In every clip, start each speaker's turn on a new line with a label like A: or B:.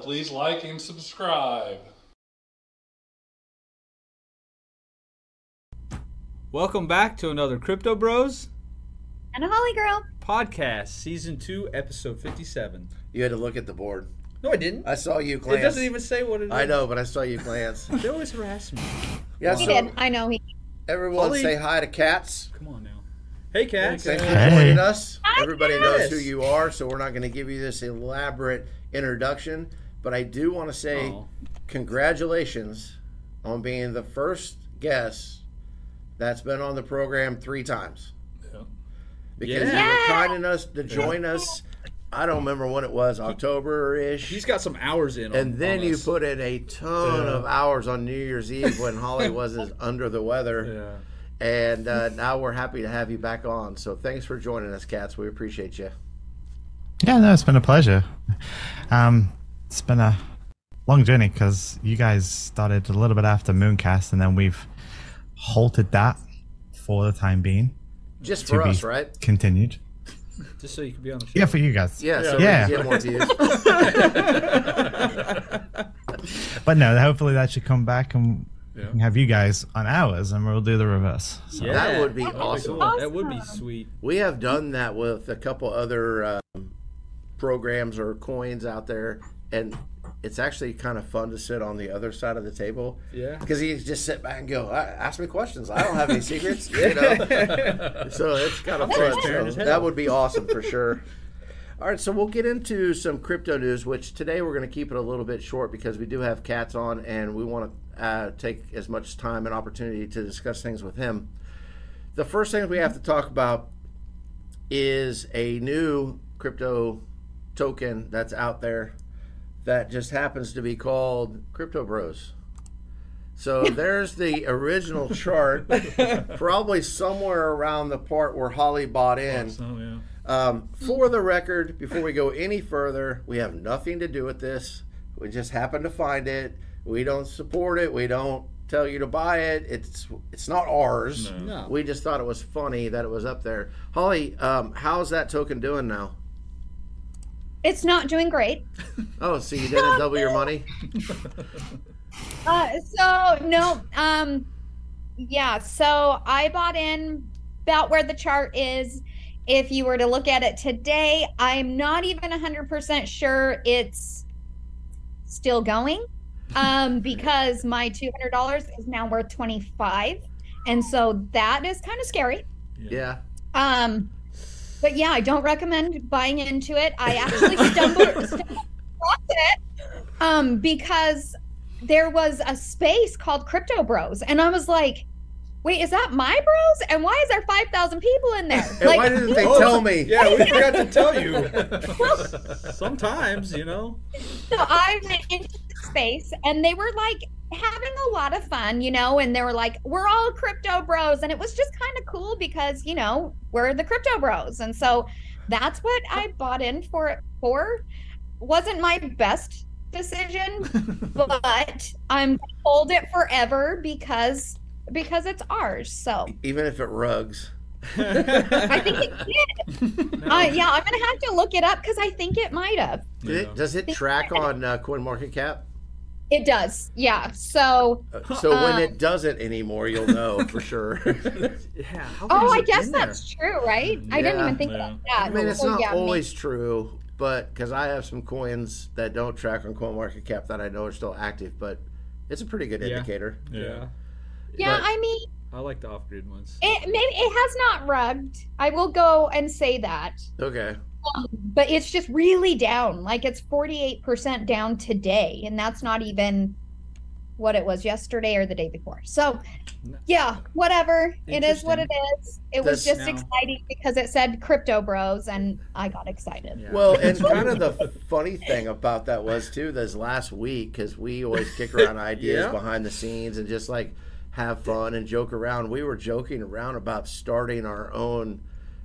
A: please like and subscribe.
B: Welcome back to another Crypto Bros
C: And a Holly girl.
B: podcast, season two, episode fifty-seven.
D: You had to look at the board.
B: No, I didn't.
D: I saw you glance.
B: It doesn't even say what it is.
D: I know, but I saw you glance.
B: They always harass me.
D: Yeah,
C: He
D: so
C: did. I know he.
D: everyone
B: Holly-
D: say hi to Cats.
B: Come on now. Hey, Kat.
D: Thanks for joining us.
C: Hi,
D: Everybody
C: Cats.
D: knows who you are, so we're not going to give you this elaborate introduction. But I do want to say
B: Oh.
D: congratulations on being the first guest that's been on the program three times.
A: Yeah.
D: Because
B: Yeah.
D: you were
C: Yeah.
D: kind enough to join us. I don't remember when it was, October ish.
B: He's got some hours in.
D: And
B: on,
D: then
B: on
D: you
B: us.
D: put in a ton
A: Yeah.
D: of hours on New Year's Eve when Holly was as under the weather.
B: Yeah.
D: And uh, now we're happy to have you back on. So thanks for joining us, Cats. We appreciate you.
E: Yeah, no, it's been a pleasure. Um, it's been a long journey because you guys started a little bit after Mooncast, and then we've halted that for the time being.
D: Just for us, right?
E: Continued.
B: Just so you can be on the show.
E: Yeah, for you guys.
D: Yeah, so
E: Yeah.
D: get more.
E: But no, hopefully that should come back and
A: Yeah.
E: we can have you guys on ours, and we'll do the reverse. So.
B: Yeah.
D: That would be
B: That'd
D: awesome.
B: cool. That would be sweet.
D: We have done that with a couple other um, programs or coins out there, and it's actually kind of fun to sit on the other side of the table.
B: Yeah.
D: Because you just sit back and go, ask me questions. I don't have any secrets. You know? so it's kind of fun. So that would be awesome for sure. All right, so we'll get into some crypto news, which today we're going to keep it a little bit short because we do have Cats on and we want to uh, take as much time and opportunity to discuss things with him. The first thing we have to talk about is a new crypto token that's out there that just happens to be called Crypto Bros. So there's the original chart, probably somewhere around the part where Holly bought in.
A: So, yeah.
D: Um, for the record, before we go any further, we have nothing to do with this. We just happen to find it. We don't support it. We don't tell you to buy it. It's it's not ours.
B: No.
D: We just thought it was funny that it was up there. Holly, um, how's that token doing now?
C: It's not doing great.
D: Oh, so you didn't double your money?
C: Uh, so no. Um, yeah. So I bought in about where the chart is. If you were to look at it today, I'm not even 100% sure it's still going. Um, because my $200 is now worth 25, and so that is kind of scary.
D: Yeah.
C: Um, but yeah, I don't recommend buying into it. I actually stumbled, stumbled across it um, because there was a space called Crypto Bros, and I was like, "Wait, is that my bros? And why is there five thousand people in there?
D: And why didn't they
B: Oh,
D: tell me?
B: Yeah, we forgot to tell you. Sometimes, you know.
C: so I went into the space, and they were like having a lot of fun, you know, and they were like, "We're all Crypto Bros," and it was just kind of cool because you know we're the Crypto Bros, and so that's what I bought in for it for. Wasn't my best decision, but I'm hold it forever because because it's ours. So
D: Even if it rugs.
C: I think it did. Uh, yeah, I'm gonna have to look it up because I think it might have.
D: Did it, does it track on uh, cap?
C: It does. Yeah. So
D: Uh, so when
C: Um,
D: it doesn't anymore, you'll know for sure.
B: Yeah. How
C: oh, I guess
B: in there?
C: that's true, right? I didn't even think
A: Yeah.
C: about that.
D: I mean, it's
C: So,
D: not
C: yeah,
D: always true, but because I have some coins that don't track on CoinMarketCap that I know are still active, but it's a pretty good
B: Yeah.
D: indicator.
B: Yeah.
A: Yeah.
C: Yeah,
D: but-
C: I mean,
B: I like the off-grid ones.
C: it maybe it has not rugged. I will go and say that.
D: Okay.
C: Um, but it's just really down. Like it's 48% down today, and that's not even what it was yesterday or the day before. So, yeah, whatever. It is what it is. It was just
B: Now-
C: exciting because it said crypto bros, and I got excited.
B: Yeah.
D: Well, and kind of the funny thing about that was too this last week because we always kick around ideas
B: Yeah.
D: behind the scenes and just like have fun and joke around. We were joking around about starting our own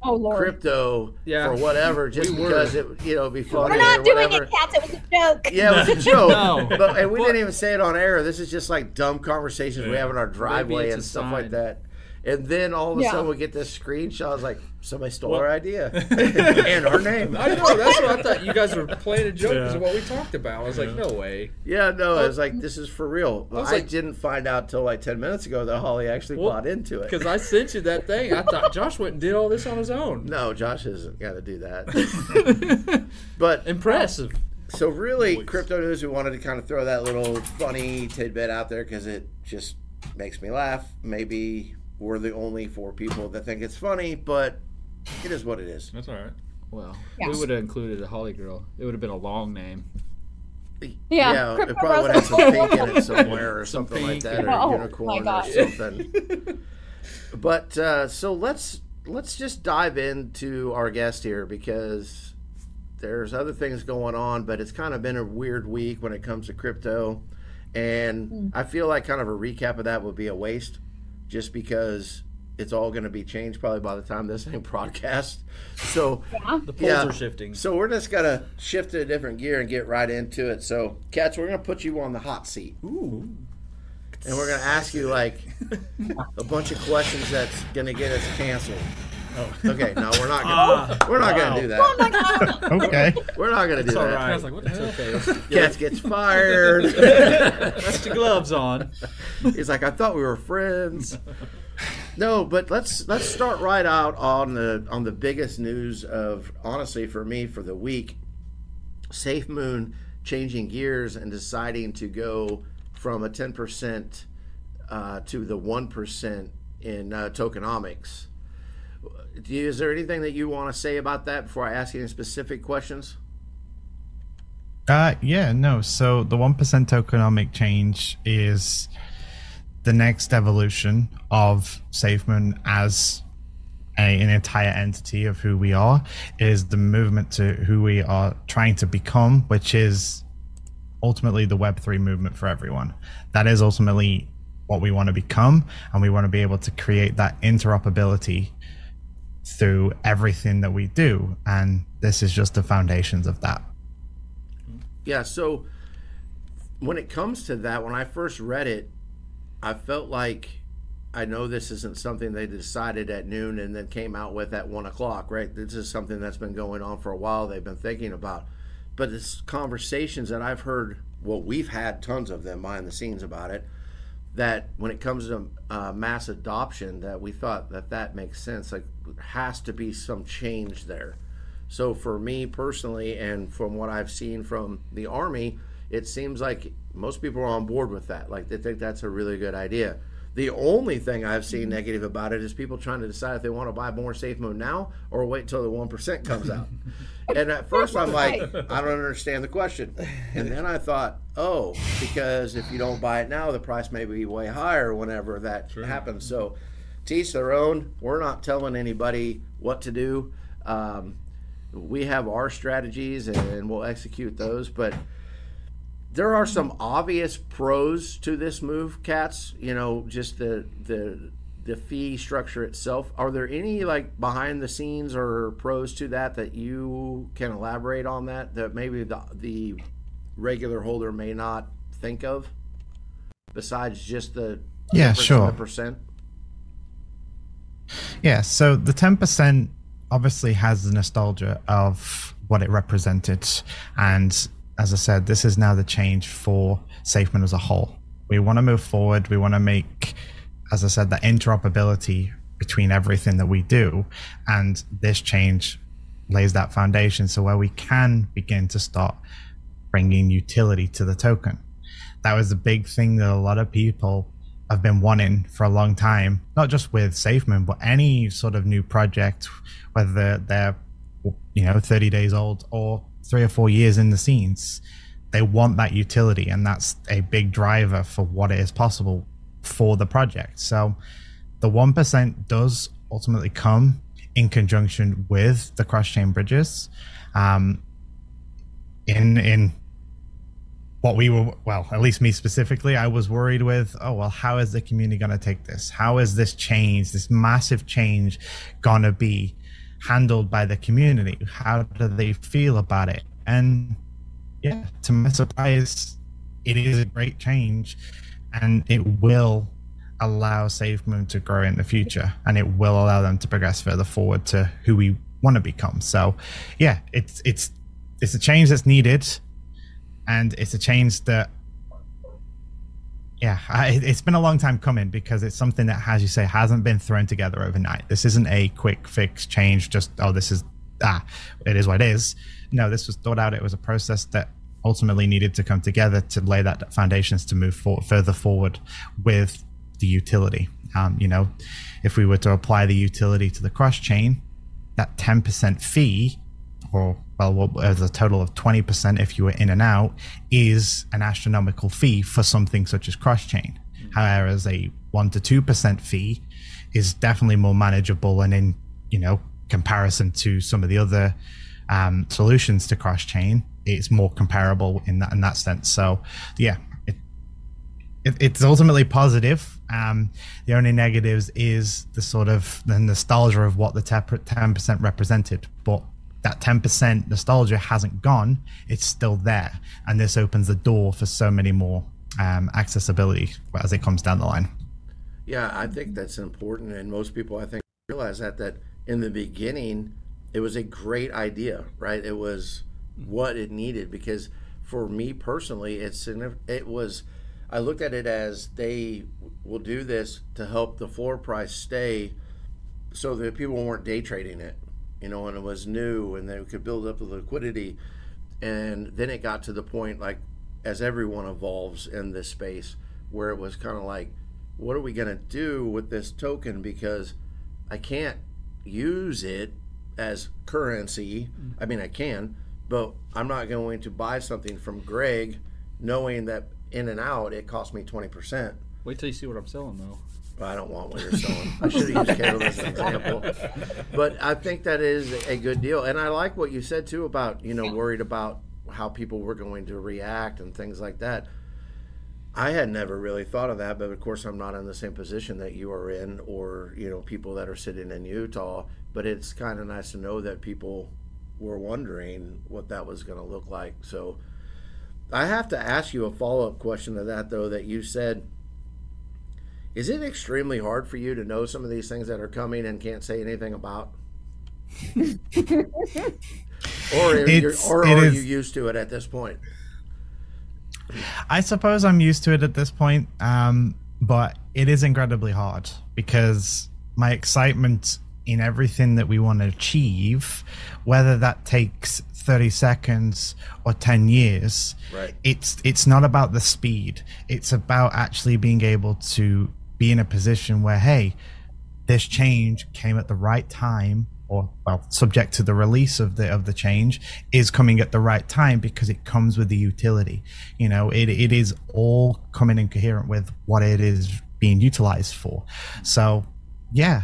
C: Oh Lord,
D: crypto
B: Yeah.
D: for whatever, just
B: We were.
D: because it you know be funny
C: we're not
D: or
C: doing
D: whatever.
C: it, cats. It was a joke.
D: Yeah, it was a joke.
B: No.
D: But and we
B: But-
D: didn't even say it on air. This is just like dumb conversations we have in our driveway and stuff
B: sign.
D: like that. And then all of a
C: Yeah.
D: sudden we get this screenshot. I was like, somebody stole our idea and our name.
B: I know. That's what I thought. You guys were playing a joke because Yeah. of what we talked about. I was like, no way.
D: Yeah, no, I was like, this is for real. I,
B: was like-
D: didn't find out till like ten minutes ago that Holly actually
B: Well,
D: bought into it.
B: Because I sent you that thing. I thought Josh went and did all this on his own.
D: no, Josh hasn't got to do that. but
B: Impressive.
D: so really, crypto news. We wanted to kind of throw that little funny tidbit out there because it just makes me laugh. Maybe we're the only four people that think it's funny, but it is what it is.
A: That's all right.
B: Well,
C: Yeah.
B: we would have included a Holly Girl. It would have been a long name.
C: Yeah,
D: it
C: Crypto
D: probably would have some pink in it somewhere or
B: Some
D: something like that,
B: and-
D: or
C: Oh,
D: unicorn or something. but uh, so let's let's just dive into our guest here because there's other things going on, but it's kind of been a weird week when it comes to crypto, and I feel like kind of a recap of that would be a waste, just because it's all going to be changed probably by the time this thing broadcast. So
B: The poles
D: Yeah.
B: are shifting.
D: so we're just gonna shift to a different gear and get right into it. So, Cats, we're gonna put you on the hot seat,
B: Ooh.
D: and we're gonna ask you like a bunch of questions that's gonna get us canceled. Okay, no, we're not gonna. we're not gonna do
C: Oh
D: that.
C: my god.
E: Okay.
D: We're not gonna do
B: It's all
D: that.
B: right.
A: I was like, what the hell?
B: okay.
D: Cats gets fired.
B: That's the gloves on.
D: He's like, I thought we were friends. No, but let's let's start right out on the on the biggest news of honestly for me for the week. Safe Moon changing gears and deciding to go from a ten percent uh, to the one percent in uh, tokenomics. You, is there anything that you want to say about that before I ask any specific questions?
E: Uh, yeah, no. So the one percent tokenomic change is the next evolution of SafeMoon as a, an entire entity of who we are. Is the movement to who we are trying to become, which is ultimately the Web three movement for everyone. That is ultimately what we want to become, and we want to be able to create that interoperability through everything that we do. And this is just the foundations of that.
D: Yeah, so when it comes to that, when I first read it, I felt like I know this isn't something they decided at noon and then came out with at one o'clock, right? This is something that's been going on for a while. They've been thinking about, but it's conversations that I've heard. Well, we've had tons of them behind the scenes about it. That when it comes to uh, mass adoption, that we thought that that makes sense. Like, has to be some change there. So for me personally, and from what I've seen from the army, it seems like most people are on board with that. Like they think that's a really good idea. The only thing I've seen mm-hmm. negative about it is people trying to decide if they want to buy more safe moon now or wait till the one percent comes out. and at first I'm like, I don't understand the question. And then I thought, oh, because if you don't buy it now, the price may be way higher whenever that happens. So to each their own. We're not telling anybody what to do. Um, we have our strategies and we'll execute those, but there are some obvious pros to this move, cats. You know, just the the the fee structure itself. Are there any like behind the scenes or pros to that that you can elaborate on that that maybe the the regular holder may not think of besides just the
E: Yeah, sure.
D: percent?
E: Yeah, so the 10% obviously has the nostalgia of what it represented. And as I said, this is now the change for SafeMoon as a whole. We want to move forward. We want to make, as I said, the interoperability between everything that we do. And this change lays that foundation so where we can begin to start bringing utility to the token. That was a big thing that a lot of people have been wanting for a long time, not just with SafeMoon, but any sort of new project, whether they're, they're you know 30 days old or three or four years in the scenes. They want that utility, and that's a big driver for what is possible for the project. So the one percent does ultimately come in conjunction with the cross chain bridges. Um, in in what we were well at least me specifically i was worried with oh well how is the community going to take this? How is this change this massive change going to be handled by the community? How do they feel about it? And yeah to my surprise it is a great change and it will allow Safe Moon to grow in the future, and it will allow them to progress further forward to who we want to become. So, yeah, it's it's it's a change that's needed, and it's a change that. Yeah, I, it's been a long time coming because it's something that, as you say, hasn't been thrown together overnight. This isn't a quick fix change. Just oh, this is ah, it is what it is. No, this was thought out. It was a process that ultimately needed to come together to lay that foundations to move forward, further forward with the utility. Um, you know, if we were to apply the utility to the cross chain, that 10% fee, or well, as a total of 20% if you were in and out, is an astronomical fee for something such as cross chain. However, as a 1 to 2% fee is definitely more manageable and in, you know, comparison to some of the other um, solutions to cross chain, it's more comparable in that in that sense. So, yeah, it, it it's ultimately positive. Um, the only negatives is the sort of the nostalgia of what the ten percent represented, but that 10% nostalgia hasn't gone it's still there. And this opens the door for so many more um, accessibility as it comes down the line.
D: Yeah i think that's important and most people i think realize that that in the beginning it was a great idea right? It was what it needed because for me personally it's it was i looked at it as they will do this to help the floor price stay so that people weren't day trading it you know and it was new and they could build up the liquidity and then it got to the point like as everyone evolves in this space where it was kind of like what are we going to do with this token because i can't use it as currency mm-hmm. i mean i can but I'm not going to buy something from Greg knowing that in and out it cost me 20%.
B: Wait till you see what I'm selling, though.
D: I don't want what you're selling. I should have used Carol as an example. But I think that is a good deal. And I like what you said, too, about, you know, worried about how people were going to react and things like that. I had never really thought of that, but of course, I'm not in the same position that you are in, or you know, people that are sitting in Utah. But it's kind of nice to know that people were wondering what that was going to look like. So I have to ask you a follow up question to that, though, that you said. Is it extremely hard for you to know some of these things that are coming and can't say anything about? or or are you used to it at this point?
E: I suppose I'm used to it at this point, um, but it is incredibly hard because my excitement in everything that we want to achieve, whether that takes 30 seconds or 10 years.
D: Right.
E: It's it's not about the speed. It's about actually being able to be in a position where hey, this change came at the right time or well subject to the release of the of the change is coming at the right time because it comes with the utility you know it, it is all coming in coherent with what it is being utilized for so yeah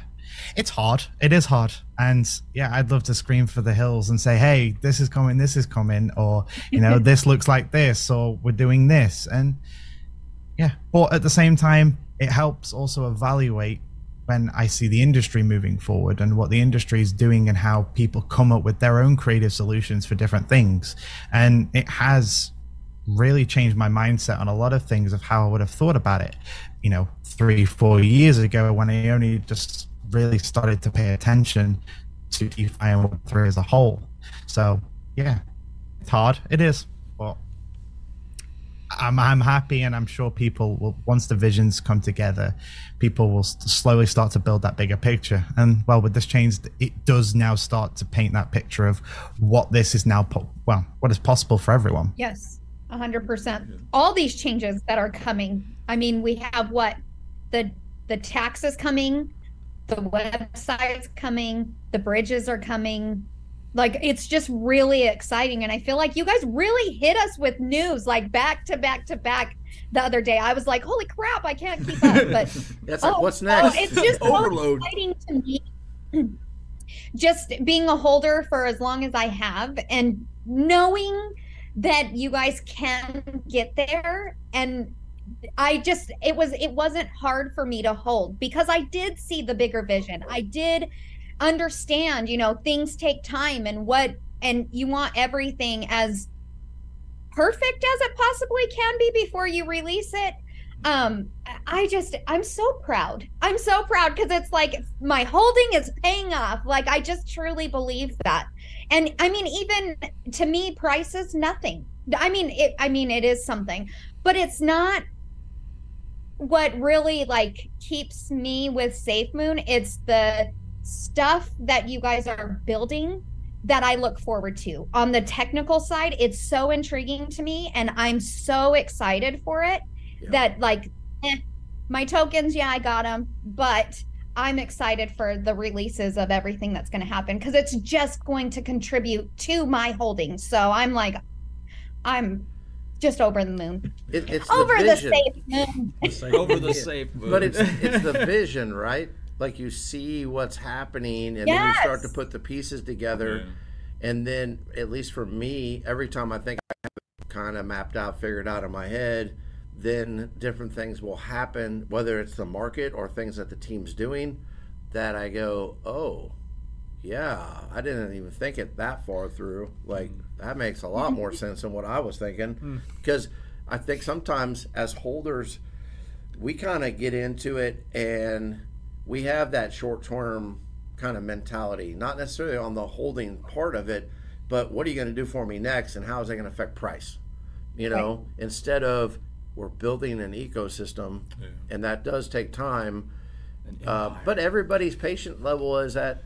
E: it's hard. It is hard. And yeah, I'd love to scream for the hills and say, hey, this is coming, this is coming, or, you know, this looks like this, or we're doing this. And yeah, but at the same time, it helps also evaluate when I see the industry moving forward and what the industry is doing and how people come up with their own creative solutions for different things. And it has really changed my mindset on a lot of things of how I would have thought about it, you know, three, four years ago when I only just really started to pay attention to DeFi and Web3 as a whole. So, yeah, it's hard. It is. I'm, I'm happy and I'm sure people will, once the visions come together, people will slowly start to build that bigger picture. And well, with this change, it does now start to paint that picture of what this is now, po- well, what is possible for everyone.
C: Yes, 100%. All these changes that are coming. I mean, we have what? The the taxes coming the website's coming, the bridges are coming. Like it's just really exciting. And I feel like you guys really hit us with news like back to back to back the other day. I was like, holy crap, I can't keep up. But
D: That's oh, what's oh, next?
C: Oh, it's just so exciting to me. just being a holder for as long as I have and knowing that you guys can get there and I just it was it wasn't hard for me to hold because I did see the bigger vision. I did understand, you know, things take time and what and you want everything as perfect as it possibly can be before you release it. um i just i'm so proud. I'm so proud because it's like my holding is paying off. Like i just truly believe that. And i mean even to me price is nothing. I mean it i mean it is something but it's not what really like keeps me with safe moon. It's the stuff that you guys are building that I look forward to. On the technical side, it's so intriguing to me and I'm so excited for it yeah. that like eh, my tokens, yeah, I got them, but I'm excited for the releases of everything that's going to happen because it's just going to contribute to my holdings. So I'm like, I'm just over the moon.
D: It, it's
C: over
D: the,
C: the, safe moon.
B: over the safe moon.
D: But it's it's the vision, right? Like you see what's happening, and yes. then you start to put the pieces together. Yeah. And then, at least for me, every time I think I have it kind of mapped out, figured out in my head, then different things will happen, whether it's the market or things that the team's doing, that I go, oh, yeah, I didn't even think it that far through. Like, that makes a lot more sense than what I was thinking. Hmm. Because I think sometimes as holders, we kind of get into it and we have that short term kind of mentality, not necessarily on the holding part of it, but what are you going to do for me next and how is that going to affect price? You know, right. instead of we're building an ecosystem, yeah. and that does take time. Uh, but everybody's patient level is at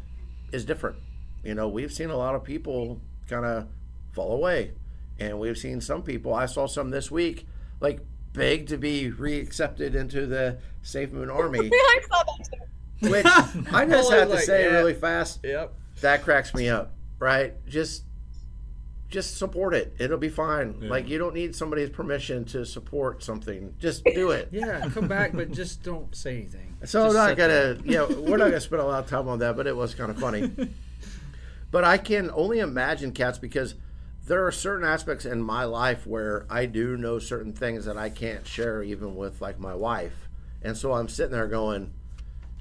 D: is different. You know, we've seen a lot of people kind of fall away, and we've seen some people. I saw some this week, like beg to be reaccepted into the Safe Moon Army.
C: I saw that too.
D: Which I just have to
B: like,
D: say
B: yeah.
D: really fast.
B: Yep.
D: That cracks me up. Right? Just just support it. It'll be fine. Yeah. Like you don't need somebody's permission to support something. Just do it.
B: yeah, come back, but just don't say anything.
D: So
B: just
D: I'm not gonna. Yeah, we're not gonna spend a lot of time on that, but it was kind of funny. but I can only imagine cats because there are certain aspects in my life where I do know certain things that I can't share even with like my wife, and so I'm sitting there going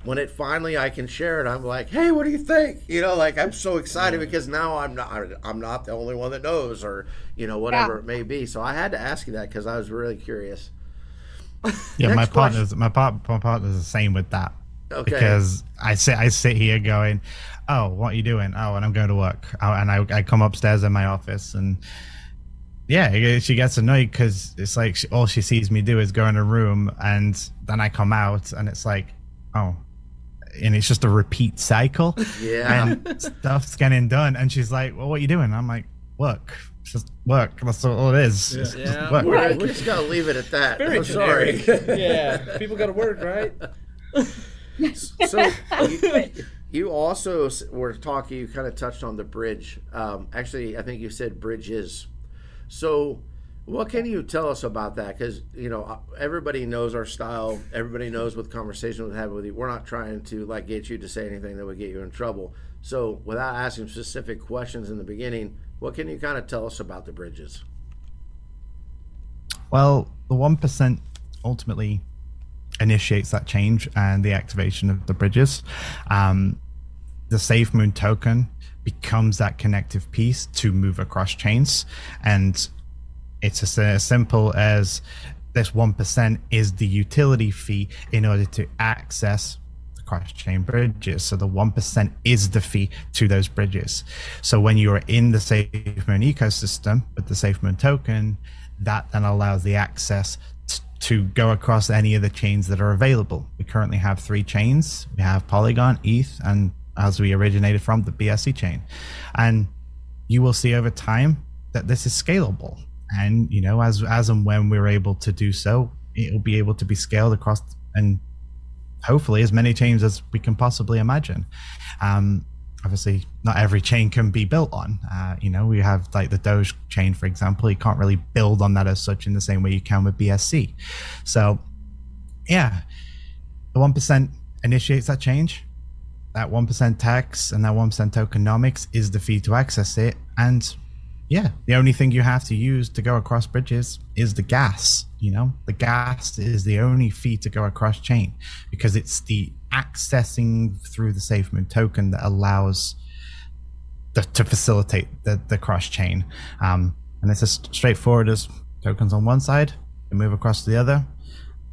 D: when it finally I can share it, I'm like, hey, what do you think? You know, like I'm so excited yeah. because now I'm not I'm not the only one that knows, or you know, whatever yeah. it may be. So I had to ask you that because I was really curious.
E: Yeah, my partner's my part my partner's the same with that. Okay. Because I sit I sit here going, oh, what are you doing? Oh, and I'm going to work. Oh, and I I come upstairs in my office and. Yeah, she gets annoyed because it's like she, all she sees me do is go in a room, and then I come out, and it's like, oh, and it's just a repeat cycle.
D: Yeah.
E: And stuff's getting done. And she's like, Well, what are you doing? I'm like, Work. just work. That's all it is.
B: Yeah.
E: yeah.
D: Work. We're, we just gotta leave it at that. Very I'm sorry.
B: yeah. People gotta work, right?
D: so you, you, also were talking, you kind of touched on the bridge. Um, actually, I think you said bridges. So what can you tell us about that? Because you know uh, everybody knows our style. Everybody knows what conversation we have with you. We're not trying to like get you to say anything that would get you in trouble. So without asking specific questions in the beginning, what can you kind of tell us about the bridges?
E: Well, the one percent ultimately initiates that change and the activation of the bridges. Um, the Safe Moon token becomes that connective piece to move across chains and it's as, as simple as this 1% is the utility fee in order to access the cross chain bridges. So the 1% is the fee to those bridges. So when you're in the SafeMoon ecosystem with the SafeMoon token, that then allows the access to go across any of the chains that are available. We currently have three chains. We have Polygon, ETH, and as we originated from the BSC chain. And you will see over time that this is scalable and you know as as and when we're able to do so it'll be able to be scaled across and hopefully as many chains as we can possibly imagine. Um, obviously not every chain can be built on. Uh, you know we have like the doge chain for example you can't really build on that as such in the same way you can with bsc so yeah the 1% initiates that change that 1% tax and that 1% tokenomics is the fee to access it and yeah, the only thing you have to use to go across bridges is the gas. You know, the gas is the only fee to go across chain because it's the accessing through the SafeMoon token that allows the, to facilitate the, the cross chain. Um, and it's as straightforward as tokens on one side, you move across to the other.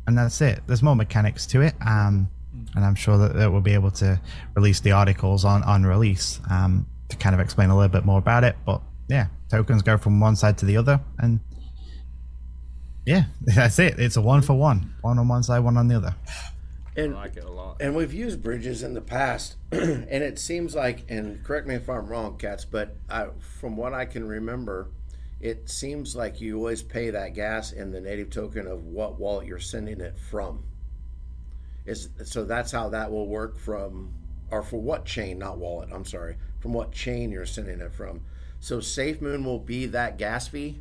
E: and that's it. There's more mechanics to it, um, and I'm sure that, that we'll be able to release the articles on on release um, to kind of explain a little bit more about it. But yeah, tokens go from one side to the other, and yeah, that's it. It's a one for one, one on one side, one on the other.
D: And
B: I like it a lot.
D: and we've used bridges in the past, and it seems like, and correct me if I'm wrong, Cats, but I, from what I can remember, it seems like you always pay that gas in the native token of what wallet you're sending it from. Is so that's how that will work from, or for what chain, not wallet. I'm sorry, from what chain you're sending it from. So SafeMoon will be that gas fee.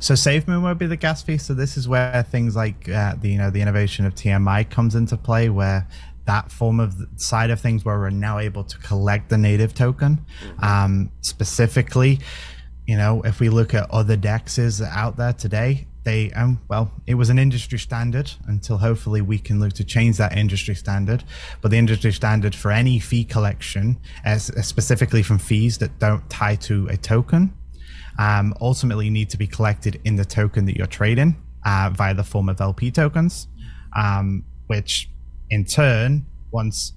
E: So SafeMoon will be the gas fee. So this is where things like uh, the you know the innovation of TMI comes into play, where that form of the side of things where we're now able to collect the native token. Um, specifically, you know, if we look at other dexes out there today, they um well, it was an industry standard until hopefully we can look to change that industry standard. But the industry standard for any fee collection, as specifically from fees that don't tie to a token, um, ultimately need to be collected in the token that you're trading uh, via the form of LP tokens, um, which in turn, once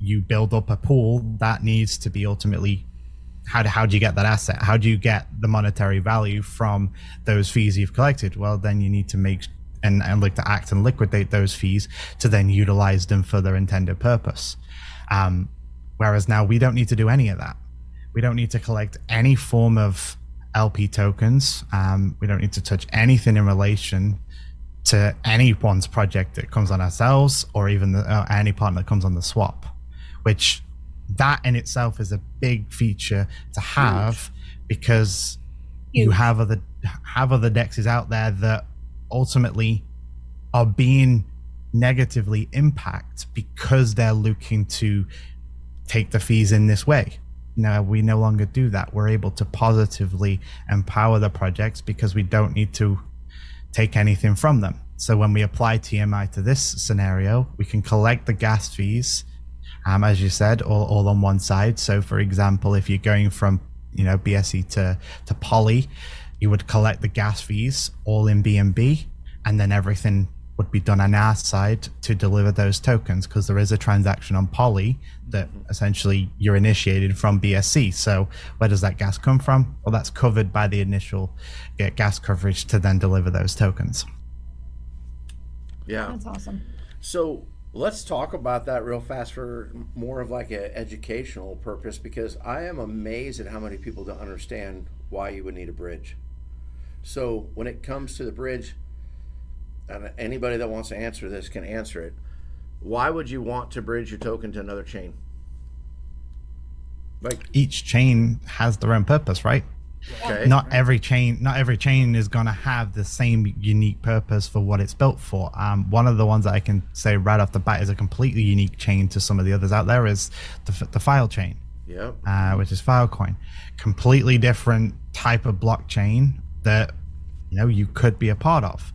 E: you build up a pool, that needs to be ultimately how do, how do you get that asset? How do you get the monetary value from those fees you've collected? Well, then you need to make and, and look to act and liquidate those fees to then utilize them for their intended purpose. Um, whereas now we don't need to do any of that. We don't need to collect any form of LP tokens. Um, we don't need to touch anything in relation to anyone's project that comes on ourselves or even the, uh, any partner that comes on the swap, which that in itself is a big feature to have because you have other have other dexes out there that ultimately are being negatively impact because they're looking to take the fees in this way. Now we no longer do that. We're able to positively empower the projects because we don't need to take anything from them. So when we apply TMI to this scenario, we can collect the gas fees, um, as you said, all, all on one side. So for example, if you're going from you know BSC to to Poly, you would collect the gas fees all in BNB, and then everything would be done on our side to deliver those tokens because there is a transaction on Poly that essentially you're initiated from BSC. So where does that gas come from? Well, that's covered by the initial uh, gas coverage to then deliver those tokens.
D: Yeah.
C: That's awesome.
D: So let's talk about that real fast for more of like an educational purpose because I am amazed at how many people don't understand why you would need a bridge. So when it comes to the bridge, and anybody that wants to answer this can answer it. Why would you want to bridge your token to another chain? Like,
E: Each chain has their own purpose, right?
D: Okay,
E: not every chain not every chain is going to have the same unique purpose for what it's built for. Um, one of the ones that i can say right off the bat is a completely unique chain to some of the others out there is the, the file chain.
D: Yep,
E: uh, which is filecoin completely different type of blockchain that you know you could be a part of.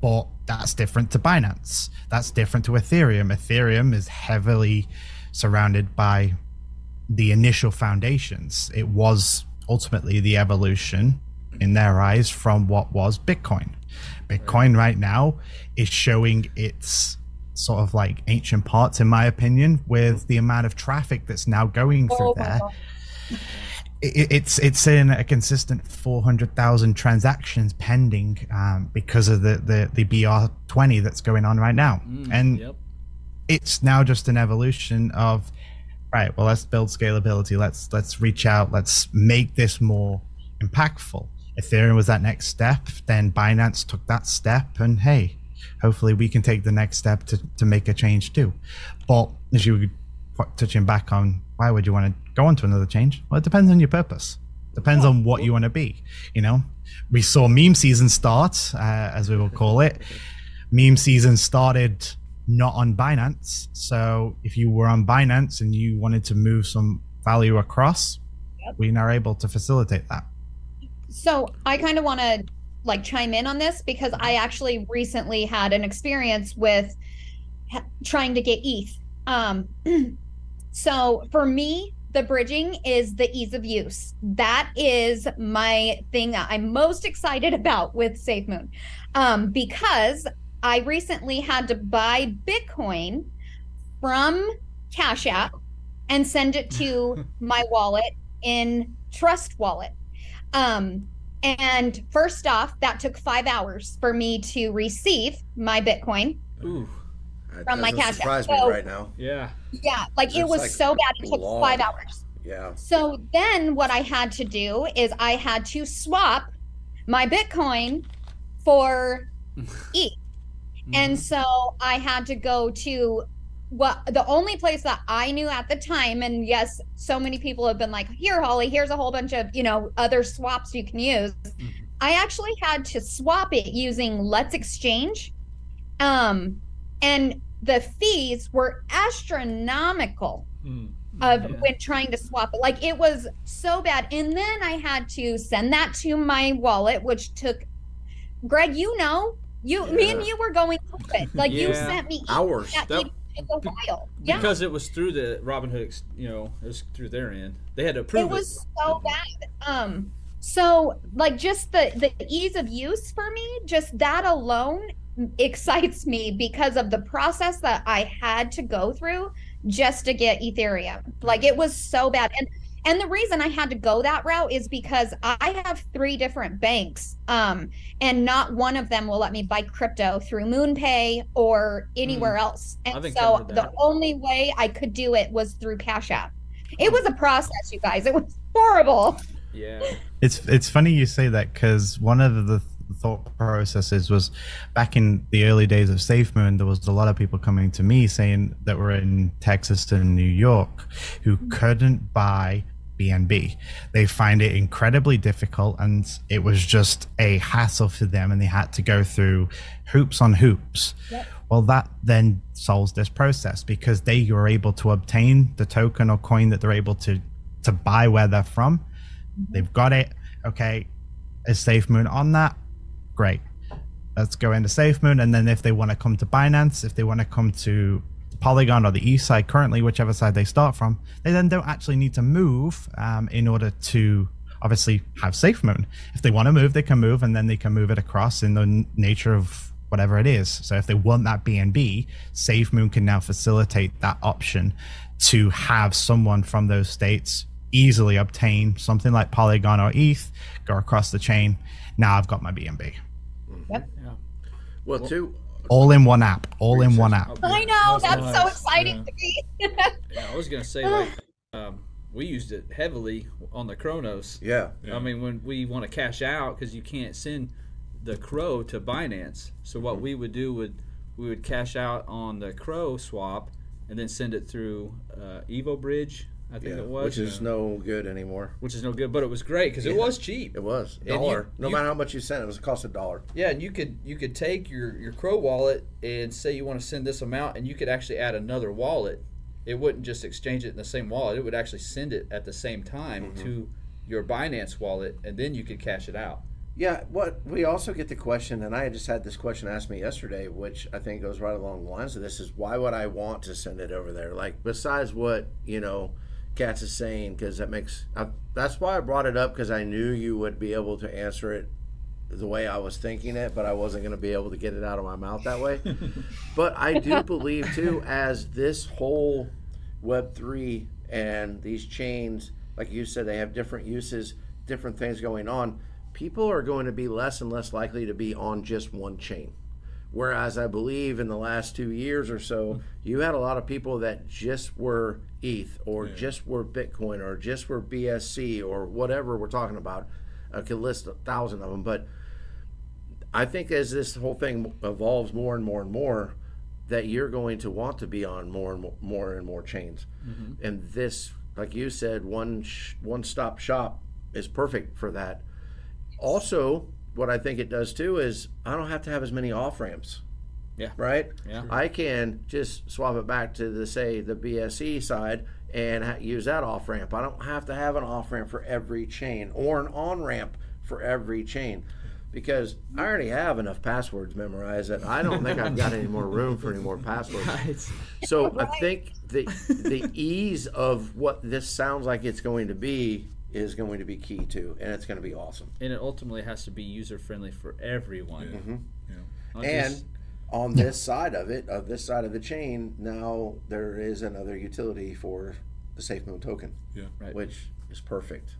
E: But that's different to binance. That's different to ethereum. Ethereum is heavily surrounded by the initial foundations. It was ultimately the evolution in their eyes from what was Bitcoin. Bitcoin right now is showing its sort of like ancient parts, in my opinion, with the amount of traffic that's now going through
C: Oh
E: there. It, it's it's in a consistent 400,000 transactions pending um, because of the, the, the BRC20 that's going on right now. and
B: Yep.
E: it's now just an evolution of right well let's build scalability. Let's let's reach out. Let's make this more impactful. Ethereum was that next step. Then binance took that step. And hey hopefully we can take the next step to, to make a change too. But as you were touching back on why would you want to go on to another change? Well it depends on your purpose. Depends on what you want to be you know? We saw meme season start uh, as we will call it. Meme season started not on Binance. So if you were on Binance and you wanted to move some value across, we are able to facilitate that.
C: So I kind of want to like chime in on this because I actually recently had an experience with trying to get ETH. Um, so for me, the bridging is the ease of use. That is my thing that I'm most excited about with SafeMoon. Um, because I recently had to buy Bitcoin from Cash App and send it to my wallet in Trust Wallet. Um, and first off, that took five hours for me to receive my Bitcoin.
B: Ooh.
C: From my
D: doesn't
C: Cash App.
D: surprise me right now.
B: Yeah.
C: Yeah, like it was
D: like
C: so bad. It took
D: long.
C: five hours.
D: Yeah.
C: So then what I had to do is I had to swap my Bitcoin for ETH. And so I had to go to what the only place that I knew at the time, and yes, so many people have been like, here, Holly, here's a whole bunch of, you know, other swaps you can use. I actually had to swap it using Let's Exchange. Um, and the fees were astronomical
A: Mm.
C: of
B: Yeah.
C: when trying to swap it. Like it was so bad. And then I had to send that to my wallet, which took Greg, you know, you me and you were going through it. Like you sent me
D: Hours.
C: that
B: That-
C: email took a while. Yeah.
B: Because it was through the Robinhood, ex- you know, it was through their end. They had to approve
C: it was so bad. Um so like just the the ease of use for me, just that alone excites me because of the process that I had to go through just to get Ethereum. Like it was so bad. And and the reason I had to go that route is because I have three different banks. Um, and not one of them will let me buy crypto through MoonPay or anywhere else. And so the only way I could do it was through Cash App. It was a process, you guys. It was horrible.
B: Yeah.
E: It's it's funny you say that because one of the thought processes was back in the early days of SafeMoon, there was a lot of people coming to me saying that were in Texas and New York who couldn't buy BNB. They find it incredibly difficult, and it was just a hassle for them, and they had to go through hoops on hoops.
C: Yep.
E: Well, that then solves this process because they were able to obtain the token or coin that they're able to to buy where they're from. Mm-hmm. They've got it. Okay, is SafeMoon on that? Great. Let's go into SafeMoon, and then if they want to come to Binance, if they want to come to Polygon or the East side currently, whichever side they start from, they then don't actually need to move um, in order to obviously have safe moon. If they want to move, they can move, and then they can move it across in the n- nature of whatever it is. So if they want that BNB, safe moon can now facilitate that option to have someone from those states easily obtain something like Polygon or ETH, go across the chain. Now I've got my BNB. Yep.
D: Well, too.
E: All in one app. All in one app.
C: I know.
A: That's
C: That's so exciting
A: Yeah.
C: to me.
B: Yeah, I was gonna say like um, we used it heavily on the Cronos.
D: Yeah.
B: I mean, when we want to cash out because you can't send the Crow to Binance, so what
D: Mm-hmm.
B: we would do would we would cash out on the Crow swap and then send it through uh, Evo Bridge, I think
D: Yeah.
B: it was,
D: Which is no good anymore.
B: which is no good, but it was great because it was cheap.
D: It was
B: And you-
D: dollar. no
B: you-
D: matter how much you sent, it was a cost a dollar.
B: Yeah, and you could you could take your your Crow wallet and say you want to send this amount, and you could actually add another wallet. It wouldn't just exchange it in the same wallet; it would actually send it at the same time
D: Mm-hmm.
B: to your Binance wallet, and then you could cash it out.
D: Yeah, what we also get the question, and I just had this question asked me yesterday, which I think goes right along the lines of this: is why would I want to send it over there? Like, besides what you know, Cats is saying, because that makes I, that's why I brought it up because I knew you would be able to answer it the way I was thinking it, but I wasn't going to be able to get it out of my mouth that way. but I do believe too, as this whole Web three and these chains, like you said, they have different uses, different things going on. People are going to be less and less likely to be on just one chain. Whereas I believe in the last two years or so, mm-hmm. you had a lot of people that just were ETH or just were Bitcoin or just were BSC or whatever we're talking about. I could list a thousand of them, but I think as this whole thing evolves more and more and more, that you're going to want to be on more and more, more and more chains. Mm-hmm. And this, like you said, one sh- one stop shop is perfect for that. Also, what I think it does too is I don't have to have as many off ramps.
B: Yeah.
D: Right.
B: Yeah.
D: I can just swap it back to the say the BSC side and ha- use that off ramp. I don't have to have an off ramp for every chain or an on ramp for every chain. because I already have enough passwords memorized that I don't think I've got any more room for any more passwords.
B: Right.
D: So I think the the ease of what this sounds like it's going to be is going to be key too, and it's going to be awesome.
B: And it ultimately has to be user friendly for everyone. Mm-hmm. Not
D: And
B: just-
D: on this side of it, of this side of the chain, now there is another utility for the SafeMoon token,
A: Yeah.
B: Right.
D: which is perfect.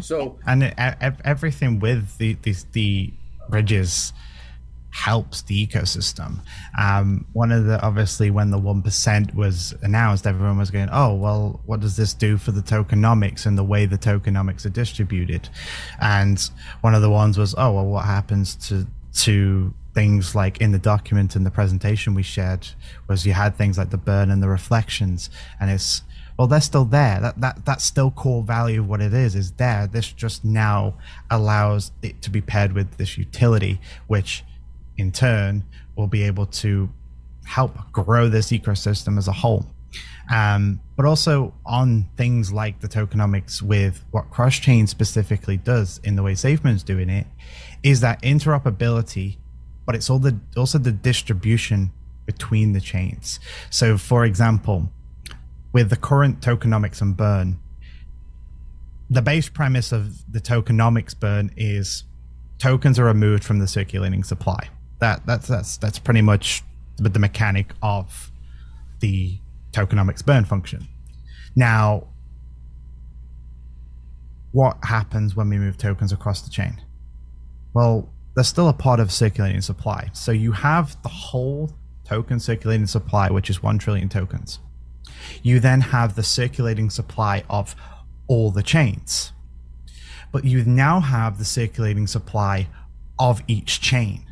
D: So
E: and it, everything with the the, the bridges helps the ecosystem. Um, one of the obviously when the one percent was announced, everyone was going, "Oh, well, what does this do for the tokenomics and the way the tokenomics are distributed?" And one of the ones was, "Oh, well, what happens to to things like in the document and the presentation we shared was you had things like the burn and the reflections, and it's well they're still there. That that that's still core value of what it is is there. This just now allows it to be paired with this utility which in turn will be able to help grow this ecosystem as a whole. Um, but also on things like the tokenomics with what cross chain specifically does in the way SafeMoon's doing it is that interoperability but it's all the also the distribution between the chains so for example with the current tokenomics and burn, the base premise of the tokenomics burn is tokens are removed from the circulating supply. That that's that's that's pretty much the, the mechanic of the tokenomics burn function. Now, what happens when we move tokens across the chain? Well, they're still a part of circulating supply. So you have the whole token circulating supply, which is 1 trillion tokens you then have the circulating supply of all the chains. But you now have the circulating supply of each chain,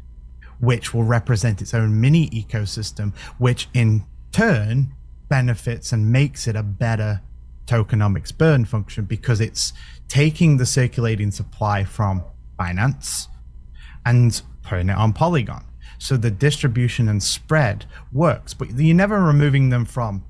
E: which will represent its own mini ecosystem, which in turn benefits and makes it a better tokenomics burn function because it's taking the circulating supply from Binance and putting it on Polygon. So the distribution and spread works, but you're never removing them from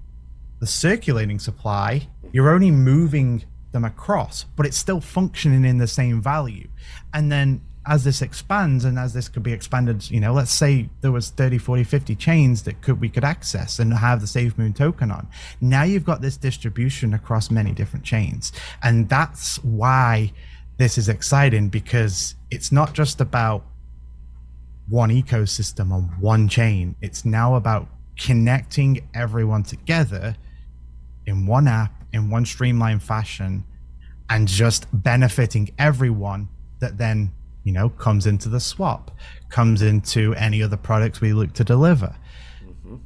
E: the circulating supply, you're only moving them across, but it's still functioning in the same value. And then as this expands and as this could be expanded, you know, let's say there was 30, 40, 50 chains that could we could access and have the SafeMoon token on. Now you've got this distribution across many different chains. And that's why this is exciting because it's not just about one ecosystem on one chain. It's now about connecting everyone together in one app, in one streamlined fashion, and just benefiting everyone that then, you know, comes into the swap, comes into any other products we look to deliver. Mm-hmm.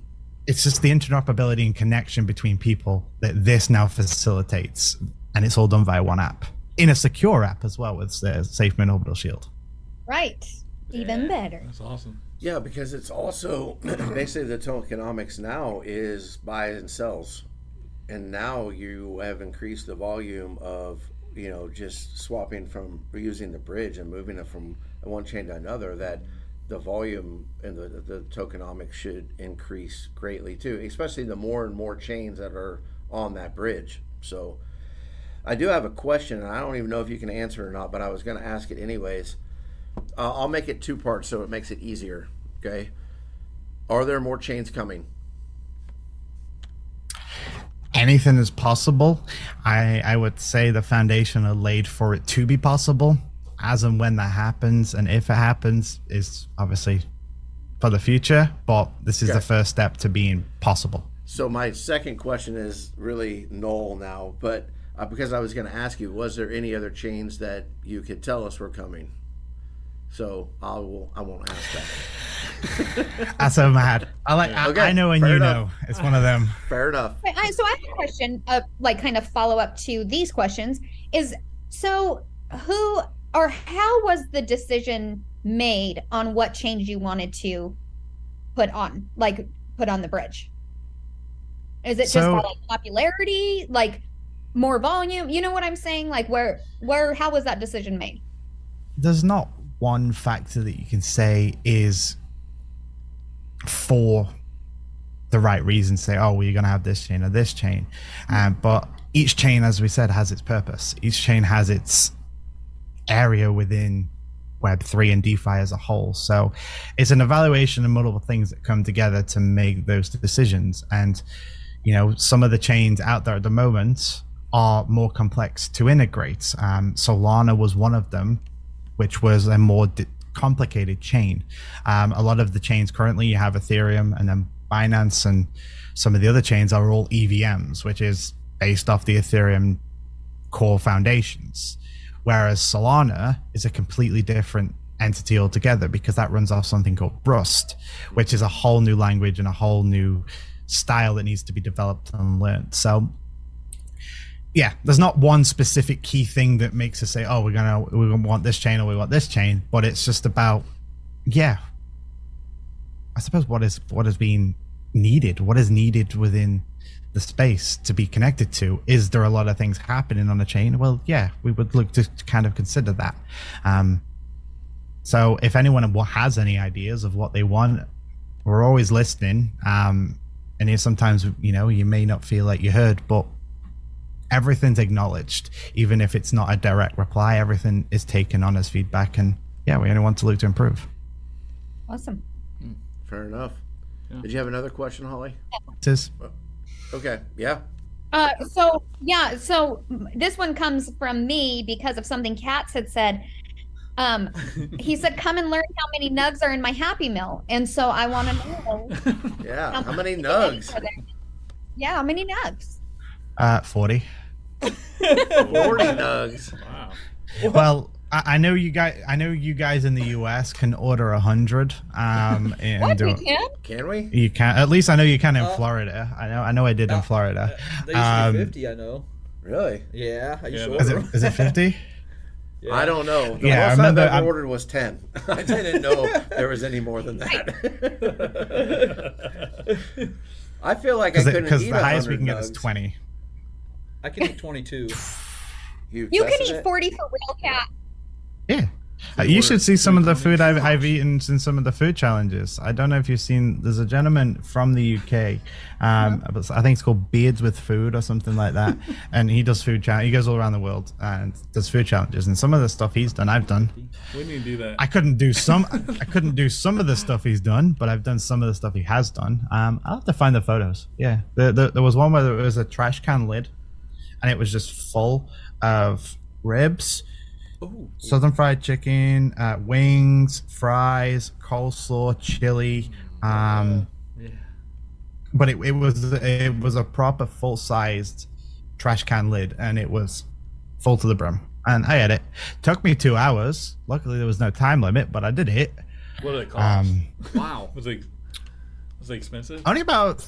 E: It's just the interoperability and connection between people that this now facilitates. And it's all done via one app in a secure app as well with the SafeMoon Orbital Shield.
C: Right. Even better.
A: That's awesome.
D: Yeah, because it's also basically the tokenomics now is buys and sells, and now you have increased the volume of you know just swapping from using the bridge and moving it from one chain to another. That the volume and the the tokenomics should increase greatly too, especially the more and more chains that are on that bridge. So. I do have a question, and I don't even know if you can answer it or not, but I was going to ask it anyways. Uh, I'll make it two parts so it makes it easier. Okay. Are there more chains coming?
E: anything is possible. I I would say the foundation are laid for it to be possible. As and when that happens, and if it happens, is obviously for the future. But this is
D: Okay.
E: the first step to being possible.
D: So my second question is really null now, but uh, because I was going to ask you, was there any other chains that you could tell us were coming? So I will. I won't ask that.
E: That's so mad. I like. I,
D: Okay,
E: I know and
D: fair
E: you
D: enough.
E: know. It's one of them.
D: Fair enough.
C: Wait, I, so I have a question, uh, like kind of follow up to these questions. Is so who or how was the decision made on what change you wanted to put on, like put on the bridge? Is it just
E: So-
C: by, like popularity, like more volume? You know what I'm saying? Like where, where, how was that decision made?
E: there's not one factor that you can say is for the right reason say oh well you're going to have this chain or this chain um, but each chain as we said has its purpose each chain has its area within Web3 and DeFi as a whole. So it's an evaluation of multiple things that come together to make those decisions. And, you know, some of the chains out there at the moment are more complex to integrate. Um, Solana was one of them, which was a more di- complicated chain. Um, a lot of the chains currently, you have Ethereum and then Binance and some of the other chains are all EVMs, which is based off the Ethereum core foundations. Whereas Solana is a completely different entity altogether because that runs off something called Rust, which is a whole new language and a whole new style that needs to be developed and learned. So yeah, there's not one specific key thing that makes us say, "Oh, we're gonna we want this chain or we want this chain," but it's just about, yeah. I suppose what is what is being needed, what is needed within the space to be connected to. Is there a lot of things happening on the chain? Well, yeah, we would look to kind of consider that. Um, so if anyone has any ideas of what they want, we're always listening. Um, and sometimes you know you may not feel like you heard, but everything's acknowledged, even if it's not a direct reply. Everything is taken on as feedback, and yeah, we only want to look to improve.
C: Awesome.
D: Fair enough. Did you have another question, Holly?
E: It is.
D: Okay. Yeah.
C: Uh, so yeah, so this one comes from me because of something Cats had said. Um, he said, "Come and learn how many nugs are in my Happy Meal," and so I want to know.
D: Yeah. How many nugs?
C: Yeah, how many nugs?
E: Uh, forty.
D: Forty nugs.
A: Wow.
E: Well, I, I know you guys. I know you guys in the U.S. can order a hundred. Um, and
C: What we can?
D: Can we?
E: You can. At least I know you can in
B: Uh,
E: Florida. I know. I know. I did in
B: uh,
E: Florida.
B: They used
E: Um,
B: be 50, I know.
D: Really?
B: Yeah, I used
A: Yeah,
B: to
E: Is
B: order
E: it?
B: 'em.
E: Is it fifty?
B: Yeah.
D: I don't know. The
E: Yeah, I remember
D: I've ever
E: I'm-
D: ordered was ten. I didn't know there was any more than that. I feel like I couldn't
E: Because
D: eat
E: the
D: a
E: highest we
D: hundred
E: can get is twenty.
B: I can eat 22.
D: You,
C: You can
D: tested
C: eat
D: it?
C: forty for real, cat.
E: Yeah. Uh, you should see some of the food I've, I've eaten since some of the food challenges. I don't know if you've seen. There's a gentleman from the UK. Um, I think it's called Beards with Food or something like that, and he does food challenge. He goes all around the world and does food challenges. And some of the stuff he's done, I've done.
A: We need to do that.
E: I couldn't do some. I couldn't do some of the stuff he's done, but I've done some of the stuff he has done. Um, I'll have to find the photos. Yeah, the, the, there was one where there was a trash can lid, and it was just full of ribs,
B: Ooh.
E: southern fried chicken, uh, wings, fries, coleslaw, chili. Um,
B: Yeah.
E: but it, it was it was a proper full sized trash can lid, and it was full to the brim. And I had it. Took me two hours. Luckily, there was no time limit, but I did it.
A: What did it cost?
E: Um,
B: Wow.
A: was it was it expensive?
E: only about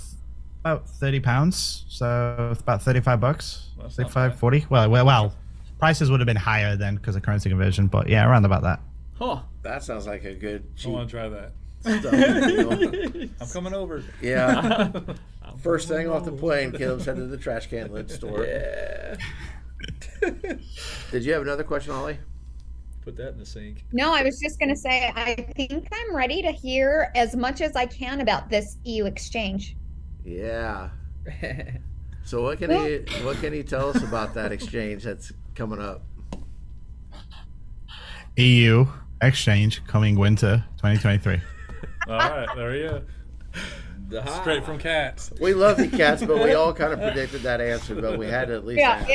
E: about 30 pounds so it's about 35 bucks
A: That's not
E: 35
A: bad.
E: 40 well well, well prices would have been higher then because of currency conversion but yeah around about that
B: Huh.
D: That sounds like a good
A: I want to try that.
D: stuff.
A: I'm coming over.
D: yeah. First thing off the
A: over.
D: plane, Caleb's headed to the trash can lid store.
B: Yeah.
D: Did you have another question, Holly?
B: Put that in the sink.
C: No, I was just gonna say I think I'm ready to hear as much as I can about this EU exchange.
D: Yeah. So what can he what can he tell us about that exchange that's coming up?
E: eu exchange coming winter 2023
A: All right, there you go. Straight from cats.
D: We love the cats, but we all kind of predicted that answer, but we had to at least
C: Yeah,
D: ask.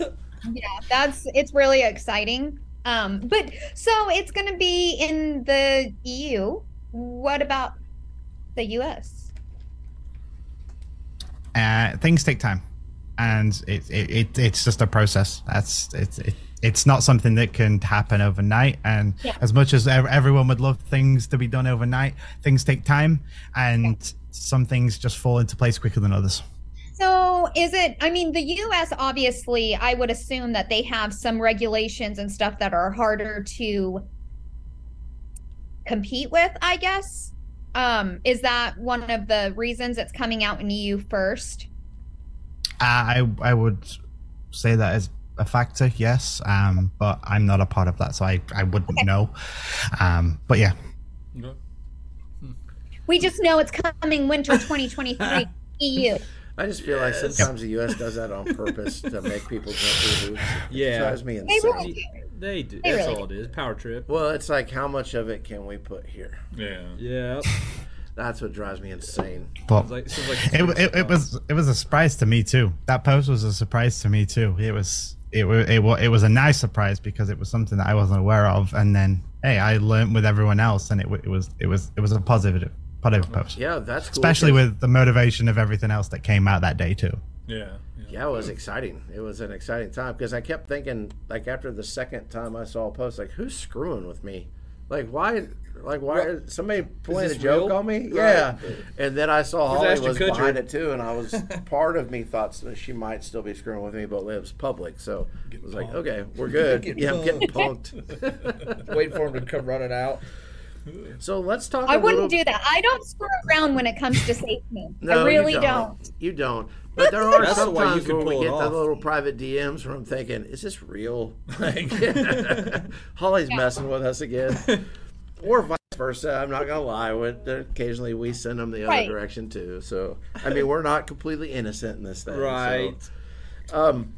C: yeah. yeah, that's it's really exciting. Um, but so it's gonna be in the EU. What about the US?
E: Uh, things take time. And it, it, it it's just a process. That's it's it, it's not something that can happen overnight. And
C: Yeah.
E: as much as ev- everyone would love things to be done overnight things take time. And some things just fall into place quicker than others.
C: So is it I mean the US obviously I would assume that they have some regulations and stuff that are harder to compete with, I guess. Um, is that one of the reasons it's coming out in EU first?
E: Uh, I I would say that is a factor, yes. Um, but I'm not a part of that, so I, I wouldn't know. Um, but yeah,
C: We just know it's coming winter 2023 EU.
D: I just feel like
B: Yes.
D: sometimes the U.S. does that on purpose to make people jump through hoops. It
B: Yeah.
D: drives me
C: They really
D: insane.
C: do.
F: They do.
C: They
F: That's
C: really
F: all it is. Power trip.
D: Well, it's like how much of it can we put here?
A: Yeah.
F: Yeah.
D: That's what drives me insane.
E: But
F: Sounds like, sounds like
E: it, it, it was it was a surprise to me too. That post was a surprise to me too. It was it was it was, it was a nice surprise because it was something that I wasn't aware of, and then hey, I learned with everyone else, and it, wa- it was it was it was a positive positive post,
D: Yeah, that's cool.
E: especially
D: 'cause-
E: with the motivation of everything else that came out that day too.
A: Yeah. Yeah.
D: Yeah, it was exciting. It was an exciting time because I kept thinking, like after the second time I saw a post, like who's screwing with me? Like why? Like why? Is somebody playing a joke
B: real?
D: on me?
B: Right.
D: Yeah. And then I saw
B: Where's
D: Holly was
B: Kutcher?
D: behind it too, and I was part of me thought she might still be screwing with me, but it was public, so it was like, okay, we're good.
B: Getting
D: yeah, I'm getting punked.
B: Waiting for him to come running out.
D: so let's talk.
C: I
D: a
C: wouldn't
D: little-
C: do that. I don't screw around when it comes to safety.
D: No,
C: I really
D: you
C: don't.
D: You don't. But there are
F: That's
D: some
F: why you
D: times
F: can
D: when we get the little private DMs where I'm thinking, is this real? Like, Holly's messing with us again. Or vice versa. I'm not gonna lie. With occasionally we send them the other
C: Right.
D: direction too. So I mean, we're not completely innocent in this thing. so-
F: Right.
D: um,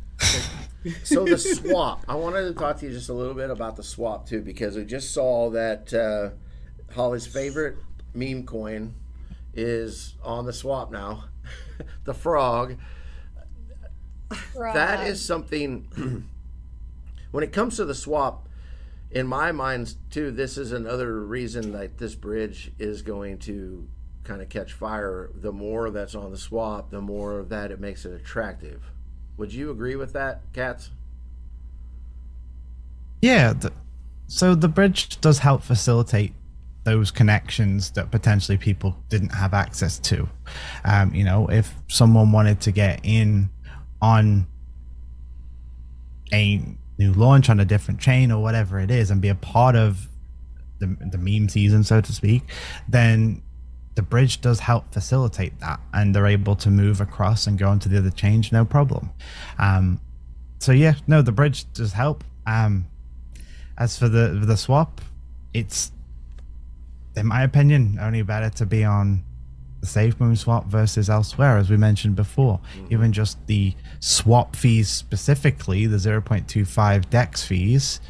D: so the swap. I wanted to talk to you just a little bit about the swap too, because we just saw that uh, Holly's favorite meme coin is on the swap now. the frog. That is something. when it comes to the swap, in my mind too, this is another reason that this bridge is going to kind of catch fire. The more that's on the swap, the more that it makes it attractive. Would you agree with that, Cats?
E: Yeah. The, so the bridge does help facilitate those connections that potentially people didn't have access to. Um, you know, if someone wanted to get in on a new launch on a different chain or whatever it is and be a part of the, the meme season, so to speak, then the bridge does help facilitate that and they're able to move across and go onto the other change no problem. Um, so yeah, no, the bridge does help. Um, as for the the swap, it's in my opinion only better to be on the safe moon swap versus elsewhere, as we mentioned before. Mm-hmm. Even just the swap fees specifically, the 0.25 dex fees,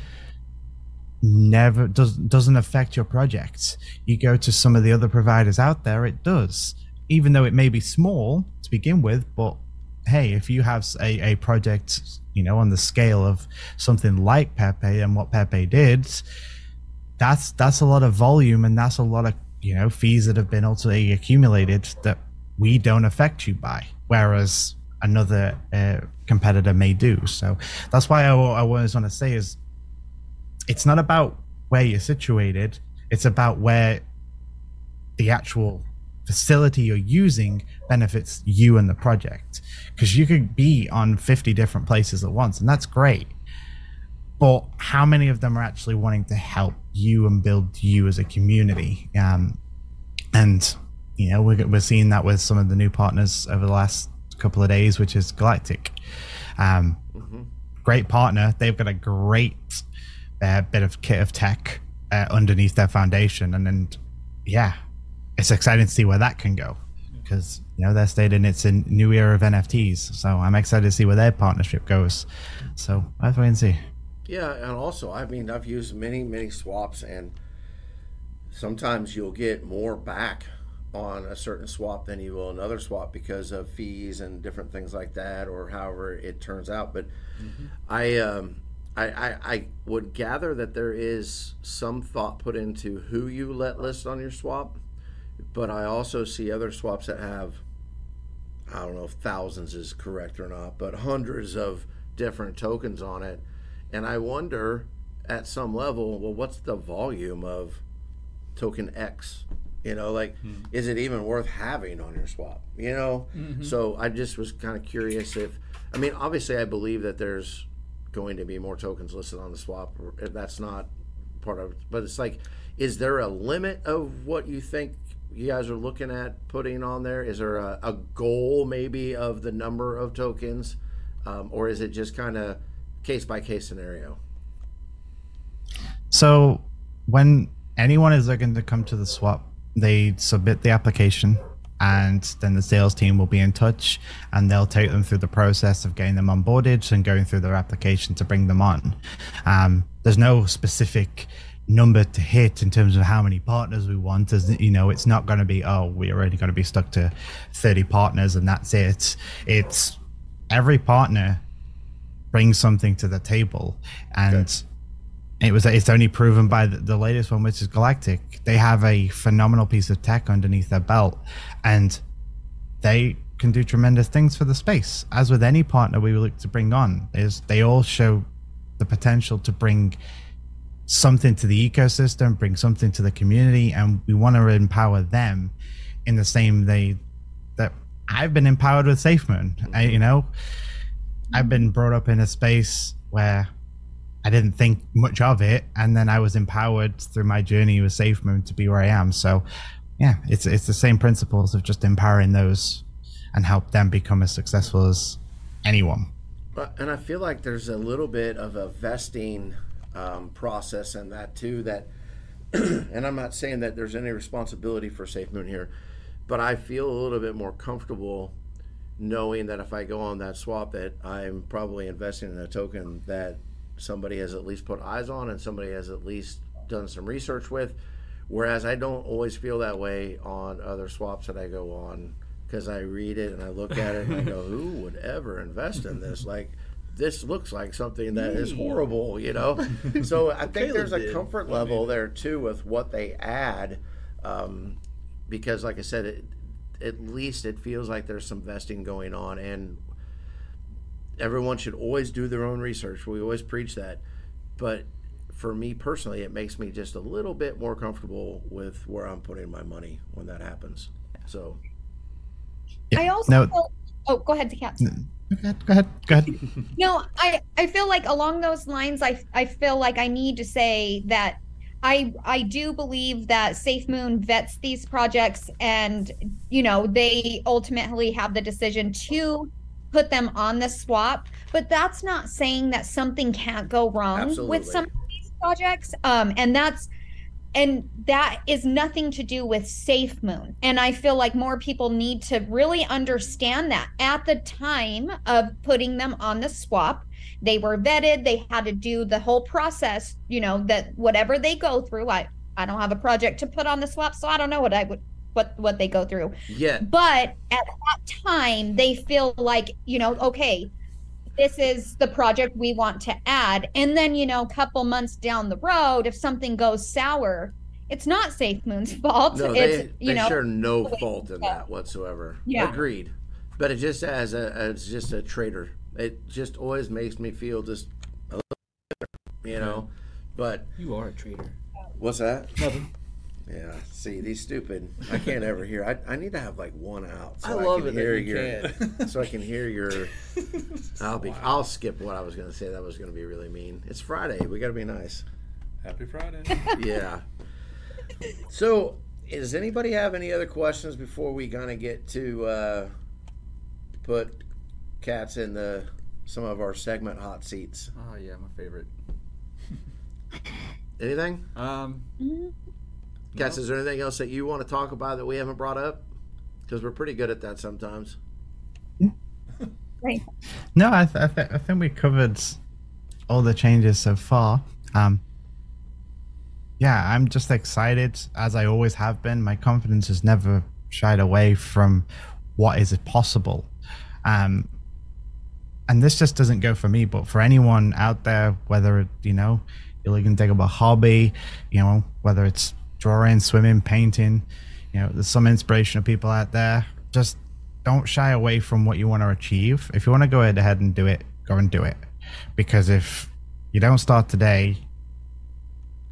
E: never does doesn't affect your projects. You go to some of the other providers out there, it does. Even though it may be small to begin with, but hey, if you have a, a project, you know, on the scale of something like Pepe and what Pepe did, that's that's a lot of volume and that's a lot of you know fees that have been ultimately accumulated that we don't affect you by, whereas another uh, competitor may do. So that's why I, I always want to say is it's not about where you're situated; it's about where the actual facility you're using benefits you and the project. Because you could be on 50 different places at once, and that's great. But how many of them are actually wanting to help you and build you as a community? Um, and you know, we're, we're seeing that with some of the new partners over the last couple of days, which is Galactic. Um, Great partner. They've got a great uh, bit of kit of tech uh, underneath their foundation, and then yeah, it's exciting to see where that can go because you know they're stating it's a new era of NFTs. So I'm excited to see where their partnership goes. So let's wait and see.
D: Yeah, and also, I mean, I've used many, many swaps, and sometimes you'll get more back on a certain swap than you will another swap because of fees and different things like that, or however it turns out. But I, um, I, I, I would gather that there is some thought put into who you let list on your swap, but I also see other swaps that have I don't know if thousands is correct or not, but hundreds of different tokens on it. And I wonder at some level, well, what's the volume of token X? You know, like, is it even worth having on your swap? You know? So I just was kind of curious if, I mean, obviously, I believe that there's going to be more tokens listed on the swap. That's not part of it. But it's like, is there a limit of what you think you guys are looking at putting on there? Is there a, a goal maybe of the number of tokens? Um, or is it just kind of case by case scenario?
E: So when anyone is looking to come to the swap, they submit the application and then the sales team will be in touch and they'll take them through the process of getting them onboarded and going through their application to bring them on. Um, there's no specific number to hit in terms of how many partners we want as you know it's not going to be oh we're only going to be stuck to 30 partners and that's it it's every partner brings something to the table. And it was it's only proven by the, the latest one which is galactic. They have a phenomenal piece of tech underneath their belt and they can do tremendous things for the space. As with any partner we look to bring on is they all show the potential to bring something to the ecosystem bring something to the community and we want to empower them in the same way that i've been empowered with safemoon I, you know i've been brought up in a space where I didn't think much of it, and then I was empowered through my journey with SafeMoon to be where I am. So, yeah, it's it's the same principles of just empowering those and help them become as successful as anyone.
D: But- And I feel like there's a little bit of a vesting um, process in that too. That, and I'm not saying that there's any responsibility for Safe Moon here, but I feel a little bit more comfortable knowing that if I go on that swap, that I'm probably investing in a token that somebody has at least put eyes on and somebody has at least done some research with. Whereas I don't always feel that way on other swaps that I go on because I read it and I look at it and I go, who would ever invest in this? Like, this looks like something that is horrible, you know? So I think there's a comfort level there too with what they add. Um, because, like I said, it, at least it feels like there's some vesting going on. And everyone should always do their own research. We always preach that. But for me personally, it makes me just a little bit more comfortable with where I'm putting my money when that happens. So,
C: I also
E: No.
C: feel, oh go ahead, Kat.
E: Go ahead, go ahead, go ahead.
C: No, I I feel like along those lines, I I feel like I need to say that I I do believe that Safe Moon vets these projects, and you know they ultimately have the decision to put them on the swap. But that's not saying that something can't go wrong
D: Absolutely.
C: with some of these projects. Um, and that's and that is nothing to do with safe moon and i feel like more people need to really understand that at the time of putting them on the swap they were vetted they had to do the whole process you know that whatever they go through i i don't have a project to put on the swap so i don't know what i would what what they go through
D: yeah,
C: but at that time they feel like you know okay this is the project we want to add and then you know a couple months down the road if something goes sour it's not safe moon's fault
D: no,
C: it's
D: they,
C: you
D: they
C: know
D: share no fault in that whatsoever.
C: Yeah.
D: Agreed. But it just as a as just a trader, it just always makes me feel just a little better, you know. But
B: You are a traitor.
D: what's that?
B: Nothing.
D: Yeah. See, these stupid. I can't ever hear. I, I need to have like one out. So
B: I love
D: can
B: it that
D: hear
B: you
D: your,
B: can.
D: so I can hear your. I'll be. I'll skip what I was going to say. That was going to be really mean. It's Friday. We got to be nice.
A: Happy Friday.
D: Yeah. So, does anybody have any other questions before we kind of get to uh, put cats in the some of our segment hot seats?
B: Oh yeah, my favorite.
D: Anything?
B: Um,
D: Cats,
B: No.
D: is there anything else that you want to talk about that we haven't brought up? Because we're pretty good at that sometimes.
C: right
E: No, I, th- I, th- I think we covered all the changes so far. Um, yeah, I'm just excited as I always have been. My confidence has never shied away from what is it possible. Um, and this just doesn't go for me, but for anyone out there, whether you know you're looking to take up a hobby, you know whether it's drawing, swimming, painting, you know there's some inspirational people out there. Just don't shy away from what you want to achieve. If you want to go ahead and do it, go and do it. Because if you don't start today,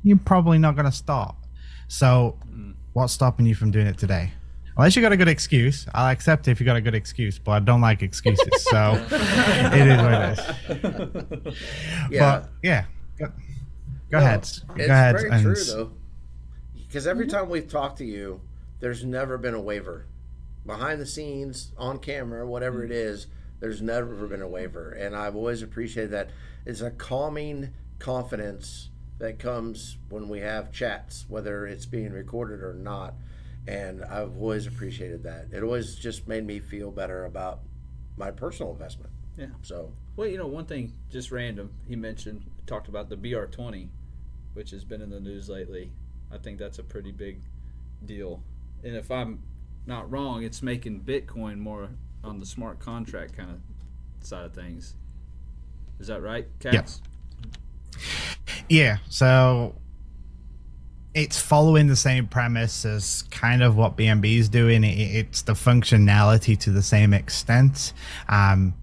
E: you're probably not going to start. So, mm. what's stopping you from doing it today? Unless you got a good excuse, I'll accept it if you got a good excuse, but I don't like excuses. So, it is what it is.
D: Yeah.
E: But yeah, go, go
D: No,
E: ahead. Go
D: It's
E: ahead.
D: very
E: and
D: true, though. Because every mm-hmm. time we've talked to you, there's never been a waiver. Behind the scenes, on camera, whatever it mm. is, there's never been a waiver. And I've always appreciated that. It's a calming confidence that comes when we have chats, whether it's being recorded or not. And I've always appreciated that. It always just made me feel better about my personal investment.
B: Yeah.
D: So
B: Well, you know, one thing just random. He mentioned talked about the BRC20, which has been in the news lately. I think that's a pretty big deal. And if I'm not wrong, it's making Bitcoin more on the smart contract kind of side of things. Is that right, Cats?
E: Yeah, so it's following the same premise as kind of what BNB is doing. It, it's the functionality to the same extent. Um,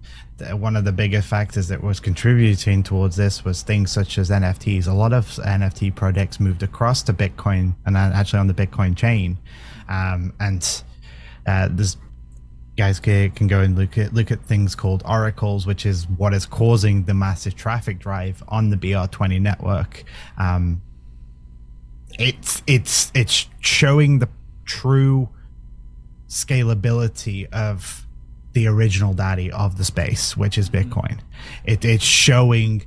E: one of the bigger factors that was contributing towards this was things such as NFTs. A lot of NFT projects moved across to Bitcoin and actually on the Bitcoin chain. Um, and uh, there's guys can, can go and look at look at things called oracles, which is what is causing the massive traffic drive on the BRC20 network. Um, it's it's it's showing the true scalability of the original daddy of the space, which is Bitcoin. It, it's showing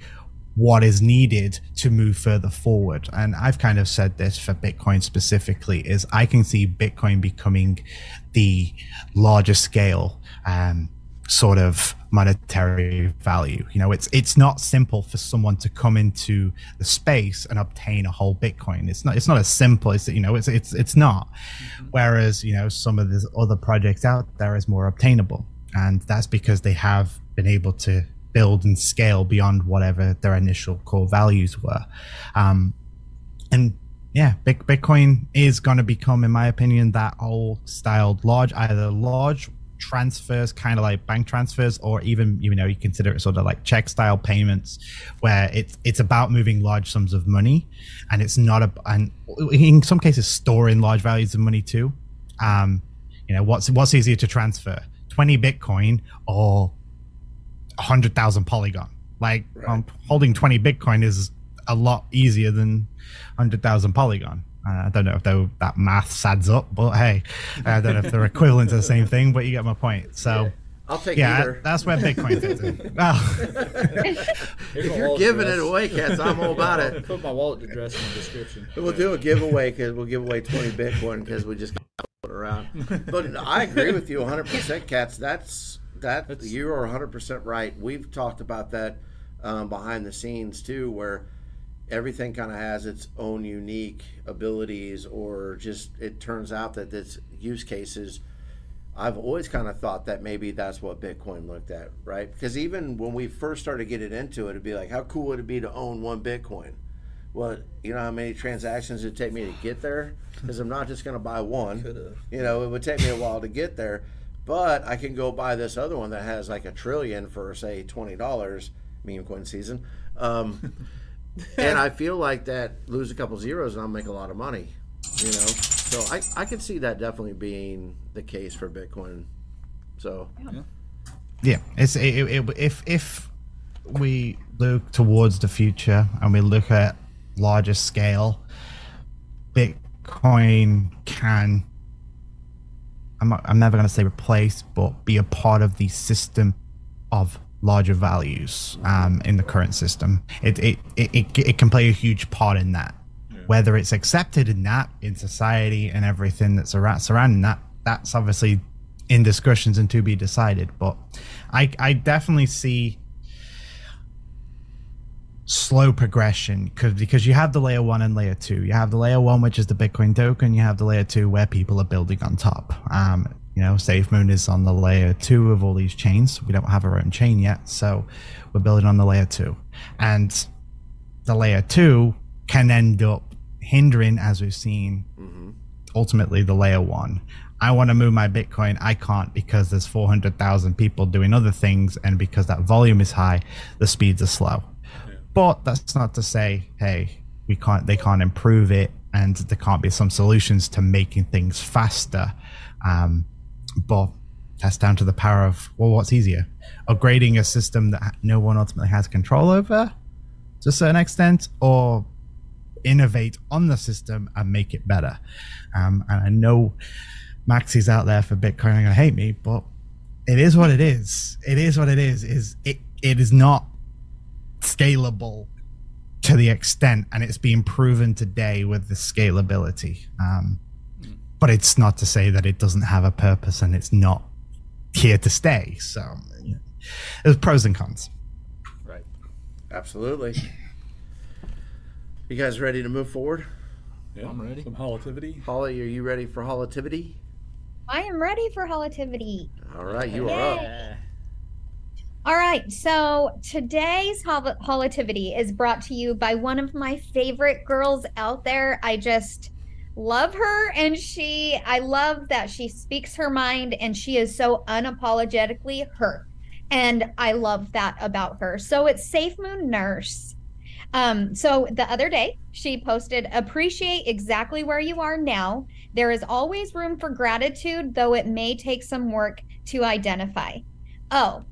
E: what is needed to move further forward. And I've kind of said this for Bitcoin specifically is I can see Bitcoin becoming the larger scale um, sort of monetary value. You know, it's it's not simple for someone to come into the space and obtain a whole Bitcoin. It's not it's not as simple as you know, it's it's it's not. Whereas, you know, some of the other projects out there is more obtainable. And that's because they have been able to build and scale beyond whatever their initial core values were. Um, and yeah, Bitcoin is going to become, in my opinion, that old styled large, either large transfers, kind of like bank transfers, or even you know you consider it sort of like check style payments, where it's it's about moving large sums of money, and it's not a and in some cases storing large values of money too. Um, you know what's what's easier to transfer, twenty Bitcoin or hundred thousand Polygon? Like right. um, holding twenty Bitcoin is a lot easier than hundred thousand Polygon. Uh, I don't know if though that math adds up, but hey, I don't know if they're equivalent to the same thing, but you get my point. So.
D: Yeah. I'll take
E: yeah,
D: either.
E: that's where Bitcoin fits in. Well,
D: if you're giving address. it away, cats, I'm all about it.
B: Put my wallet address in the description.
D: We'll do a giveaway because we'll give away 20 Bitcoin because we just got it around. But I agree with you 100%, cats. That's that. That's, you are 100% right. We've talked about that um, behind the scenes too, where everything kind of has its own unique abilities, or just it turns out that its use cases I've always kind of thought that maybe that's what Bitcoin looked at, right? Because even when we first started getting into it, it'd be like, how cool would it be to own one Bitcoin? Well, you know how many transactions it'd take me to get there? Because I'm not just going to buy one. Could've. You know, it would take me a while to get there, but I can go buy this other one that has like a trillion for say twenty dollars. Meme coin season. Um, and I feel like that lose a couple zeros and I'll make a lot of money. You know, so I I can see that definitely being the case for Bitcoin. So
E: yeah, yeah it's it, it, if if we look towards the future and we look at larger scale, Bitcoin can. I'm, not, I'm never going to say replace, but be a part of the system of larger values um, in the current system. It, it, it, it, it can play a huge part in that. Whether it's accepted in that, in society and everything that's around, surrounding that, that's obviously in discussions and to be decided. But I, I definitely see slow progression because because you have the layer one and layer two. You have the layer one, which is the Bitcoin token. You have the layer two where people are building on top. Um, you know, SafeMoon is on the layer two of all these chains. We don't have our own chain yet, so we're building on the layer two, and the layer two can end up hindering, as we've seen, mm-hmm. ultimately the layer one. I want to move my Bitcoin. I can't because there's 400,000 people doing other things, and because that volume is high, the speeds are slow. Yeah. But that's not to say, hey, we can't. They can't improve it, and there can't be some solutions to making things faster. Um, but that's down to the power of well, what's easier, upgrading a system that no one ultimately has control over to a certain extent, or innovate on the system and make it better. Um, and I know Maxis out there for Bitcoin are going to hate me, but it is what it is. It is what it is. Is it? It is not scalable to the extent, and it's being proven today with the scalability. Um, but it's not to say that it doesn't have a purpose and it's not here to stay. So you there's pros and cons.
B: Right.
D: Absolutely. You guys ready to move forward?
A: Yeah,
B: I'm ready.
A: Some holativity.
D: Holly, are you ready for holativity?
C: I am ready for holativity.
D: All right, you are up.
C: All right, so today's hol- holativity is brought to you by one of my favorite girls out there. I just love her, and she, I love that she speaks her mind and she is so unapologetically her. And I love that about her. So it's Safe Moon Nurse. Um, so the other day, she posted, Appreciate exactly where you are now. There is always room for gratitude, though it may take some work to identify. Oh,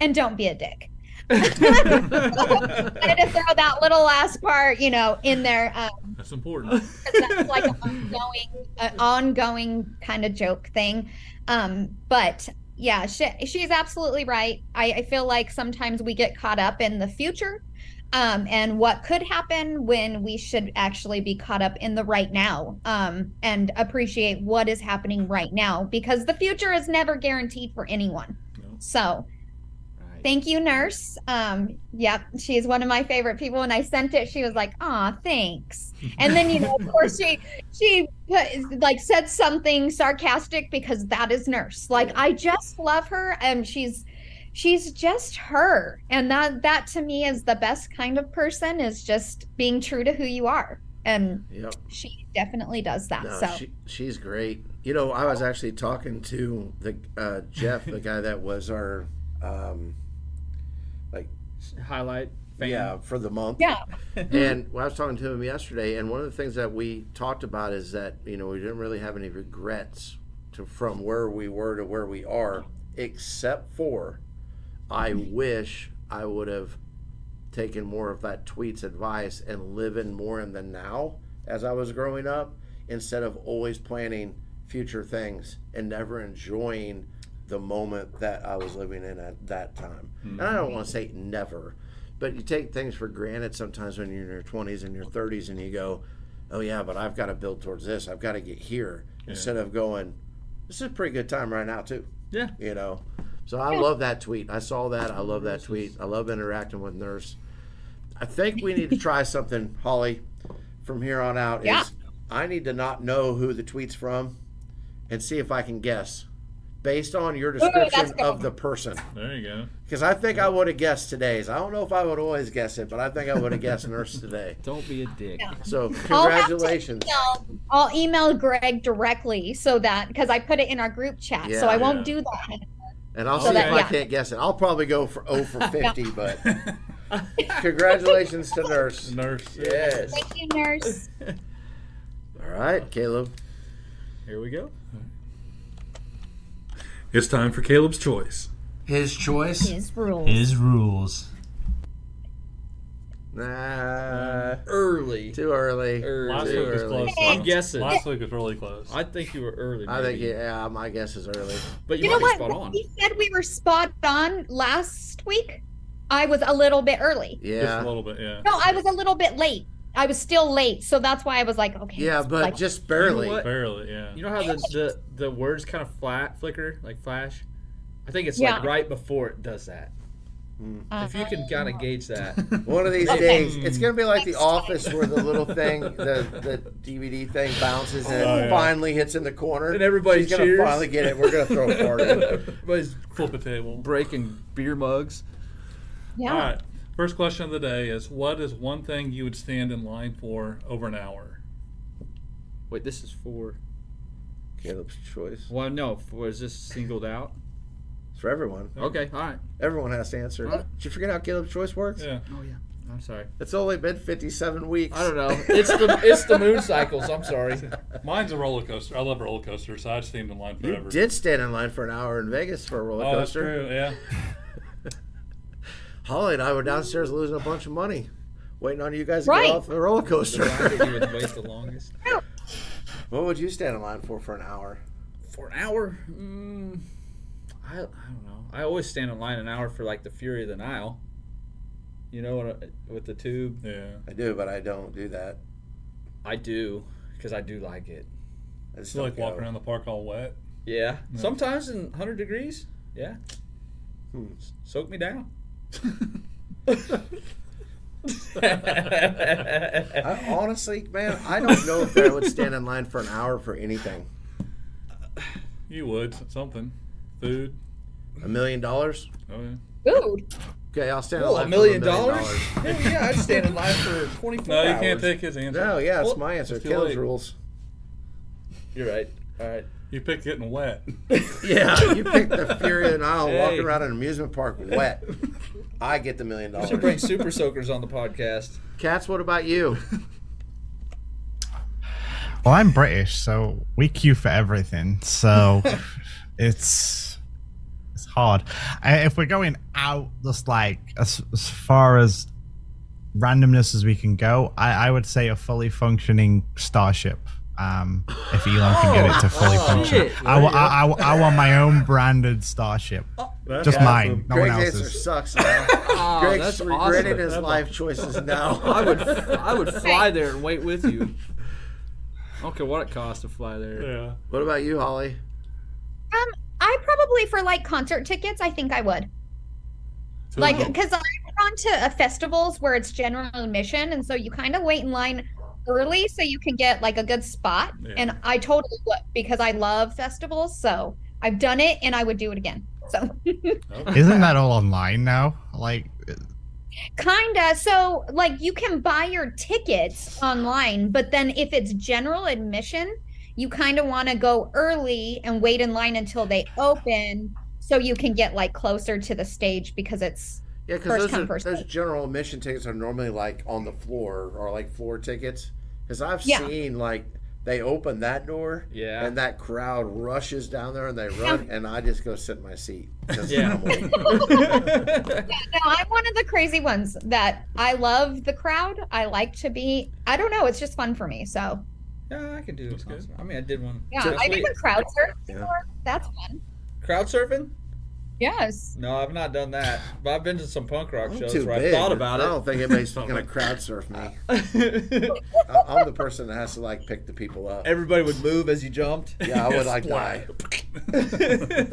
C: and don't be a dick. Wanted to throw that little last part, you know, in there. Um,
A: That's important.
C: that's like an ongoing, an ongoing kind of joke thing. Um, but yeah, she, she's absolutely right. I, I feel like sometimes we get caught up in the future um, and what could happen when we should actually be caught up in the right now um, and appreciate what is happening right now because the future is never guaranteed for anyone.
A: No.
C: So. Thank you, nurse. Um, yep, she's one of my favorite people. When I sent it, she was like, "Aw, thanks." And then, you know, of course, she she put, like said something sarcastic because that is nurse. Like, I just love her, and she's she's just her, and that that to me is the best kind of person is just being true to who you are, and
D: Yep.
C: she definitely does that.
D: No,
C: so
D: she, she's great. You know, I was actually talking to the uh, Jeff, the guy that was our, um, Like
B: highlight. Fan.
D: yeah, for the month.
C: yeah,
D: and I was talking to him yesterday, and one of the things that we talked about is that you know we didn't really have any regrets to from where we were to where we are, except for I wish I would have taken more of that tweet's advice and living more in the now as I was growing up, instead of always planning future things and never enjoying the moment that I was living in at that time. And I hmm. don't want to say never, but you take things for granted sometimes when you're in your 20s and your 30s and you go, oh, yeah, but I've got to build towards this. I've got to get here. Instead of going, this is a pretty good time right now, too.
B: Yeah.
D: You know? So I love that tweet. I saw that. I love that tweet. I love interacting with Nurse. I think we need to try something, Holly, from here on out.
C: Yeah.
D: Is I need to not know who the tweet's from and see if I can guess based on your description
C: good.
D: of the person.
A: There you go.
D: Because I think I would have guessed today's. I don't know if I would always guess it, but I think I would have guessed Nurse today.
B: Don't be a dick.
C: Yeah.
D: So
C: I'll
D: congratulations.
C: email- I'll email Greg directly so that because I put it in our group chat, so
D: Yeah.
C: I won't
A: Yeah.
C: do that.
D: And I'll
A: So
D: see
C: that-
D: if I can't guess it. I'll probably go for 0 for 50, but congratulations to Nurse.
A: Nurse.
D: Yes.
C: Thank you, nurse.
D: All right, Caleb.
B: Here we go.
A: It's time for Caleb's choice.
D: His choice.
C: His rules.
F: His rules.
D: Nah, mm.
B: Early.
D: too early.
B: Early.
A: Last
D: Too
A: week was
D: early.
A: close.
B: I'm guessing.
A: Last week was really close.
B: I think you were early.
D: I think yeah, my guess is early.
B: But you,
C: You know
B: might
C: what?
B: spot on.
C: he said we were spot on last week. I was a little bit early. Yeah.
A: Just a little bit, yeah.
C: No, I was a little bit late. I was still late, so that's why I was like, okay.
D: yeah, but
C: like-
D: just barely.
B: what?
A: Barely, yeah.
B: You know how the, the the words kind of flat flicker like flash? I think it's
C: Yeah.
B: like right before it does that.
C: uh,
B: If you can kind of gauge that.
D: One of these
C: Okay.
D: days, it's gonna be like The
C: Next time.
D: Office, where the little thing, the the DVD thing bounces and
A: Oh, yeah.
D: finally hits in the corner,
B: And everybody's
D: She's gonna finally get it. We're gonna throw a party.
B: Everybody's
A: Flip a table.
B: breaking beer mugs.
C: yeah.
A: All right. First question of the day is What is one thing you would stand in line for over an hour?
B: Wait, this is for.
D: Caleb's choice.
B: Well, no. For, is this singled out?
D: It's for everyone.
B: Okay, all right.
D: Everyone has to answer.
B: Huh?
D: Did you forget how Caleb's choice works?
A: Yeah.
B: Oh yeah. I'm sorry.
D: It's only been 57 weeks.
B: I don't know. It's the it's the moon cycles. I'm sorry.
A: Mine's a roller coaster. I love roller coasters, so I'd stand in line forever.
D: You
A: forever.
D: did stand in line for an hour in Vegas for a roller
A: Oh, that's
D: coaster.
A: true, yeah.
D: Holly and I were downstairs losing a bunch of money, waiting on you guys to
C: Right.
D: get off the roller coaster.
B: line you would wait the longest
D: what would you stand in line for for an hour?
B: for an hour. Mm, I I don't know. I always stand in line an hour for like the Fury of the Nile. You know, what, with the tube.
A: Yeah.
D: I do, but I don't do that.
B: I do because I do like it.
D: It's just
A: like
D: don't
A: walking around the park all wet.
B: Yeah. Sometimes in 100 degrees. Yeah.
D: Hmm.
B: Soak me down.
D: I, honestly, man, I don't know if I would stand in line for an hour for anything.
A: You would something, food.
D: A million dollars?
A: Oh yeah.
C: Food.
D: Okay, I'll stand in line
B: a million
D: for a million
B: dollars? Hell yeah, I'd stand in line for 24
A: No, you
B: hours.
A: can't take his answer.
D: No, yeah, it's
B: Well,
D: my answer.
A: it's too
D: rules.
B: You're right. All right.
A: You picked getting wet.
D: Yeah, you picked the Fury of the Nile
B: Hey.
D: walking around an amusement park wet. I get the million
B: We should bring super soakers on the podcast.
D: Cats, what about you?
E: Well, I'm British, so we queue for everything. So it's it's hard. If we're going out, just like as, as far as randomness as we can go, I, I would say a fully functioning starship. Um, if Elon can get it to fully
B: Oh,
E: function,
B: shit.
E: I, I, I, I want my own branded starship,
A: That's
E: just
D: Yeah,
E: mine, no one
D: else's. answer
E: else's.
D: sucks now.
B: Oh,
D: Greg's
B: that's
D: regretting
B: awesome.
D: his
A: That's
D: life choices now.
B: I would I would fly there and wait with you. I don't care what it costs to fly there.
A: Yeah.
D: What about you, Holly?
C: Um, I probably for like concert tickets, I think I would. Like, because I've gone to uh, festivals where it's general admission, and so you kind of wait in line early so you can get like a good spot.
A: Yeah.
C: And I totally would because I love festivals, so I've done it and I would do it again. So,
E: Isn't that all online now? Like,
C: kinda. So, like, you can buy your tickets online, but then if it's general admission, you kind of want to go early and wait in line until they open so you can get like closer to the stage because it's
D: Yeah, because those,
C: come,
D: are- those general admission tickets are normally like on the floor or like floor tickets. Because I've
C: Yeah.
D: seen like they open that door
B: Yeah.
D: and that crowd rushes down there and they run and I just go sit in my seat.
B: Yeah.
D: I'm.
C: No, I'm one of the crazy ones that I love the crowd. I like to be. I don't know. It's just fun for me. So
B: yeah, I can do
A: That's
B: it.
A: good.
B: I mean, I did one.
C: yeah, I've
B: week.
C: even crowd surfed
D: Yeah.
C: before. That's fun.
B: Crowd surfing?
C: Yes.
B: No, I've not done that. But I've been to some punk rock
D: I'm
B: shows
D: too
B: where
D: big.
B: I thought about it.
D: I don't think anybody's gonna crowd surf me. I- I'm the person that has to like pick the people up.
B: Everybody would move as you jumped.
D: Yeah, I would like die.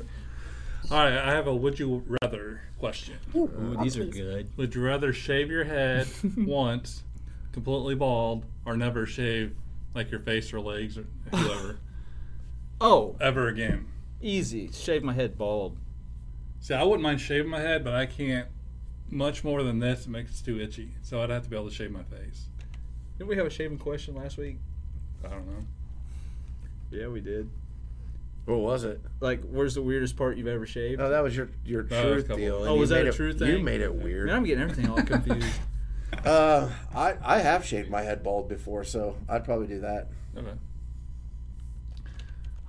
A: All right, I have a would you rather question.
B: Ooh, these are good.
A: Would you rather shave your head once, completely bald, or never shave like your face or legs or whoever
B: Oh,
A: ever again?
B: easy. Shave my head bald.
A: See, I wouldn't mind shaving my head, but I can't much more than this. It makes it too itchy. So I'd have to be able to shave my face.
B: Didn't we have a shaving question last week?
A: I don't know.
B: Yeah, we did.
D: What was it?
B: Like, where's the weirdest part you've ever shaved?
D: Oh, that was your your
A: That was a
D: truth
A: couple-
D: deal. and
B: Oh,
D: you
B: was that
D: made
B: a
D: it-
B: truth
D: You
B: thing?
D: made it weird.
B: Man, I'm getting everything all confused.
D: Uh, I I have shaved my head bald before, so I'd probably do that.
A: Okay.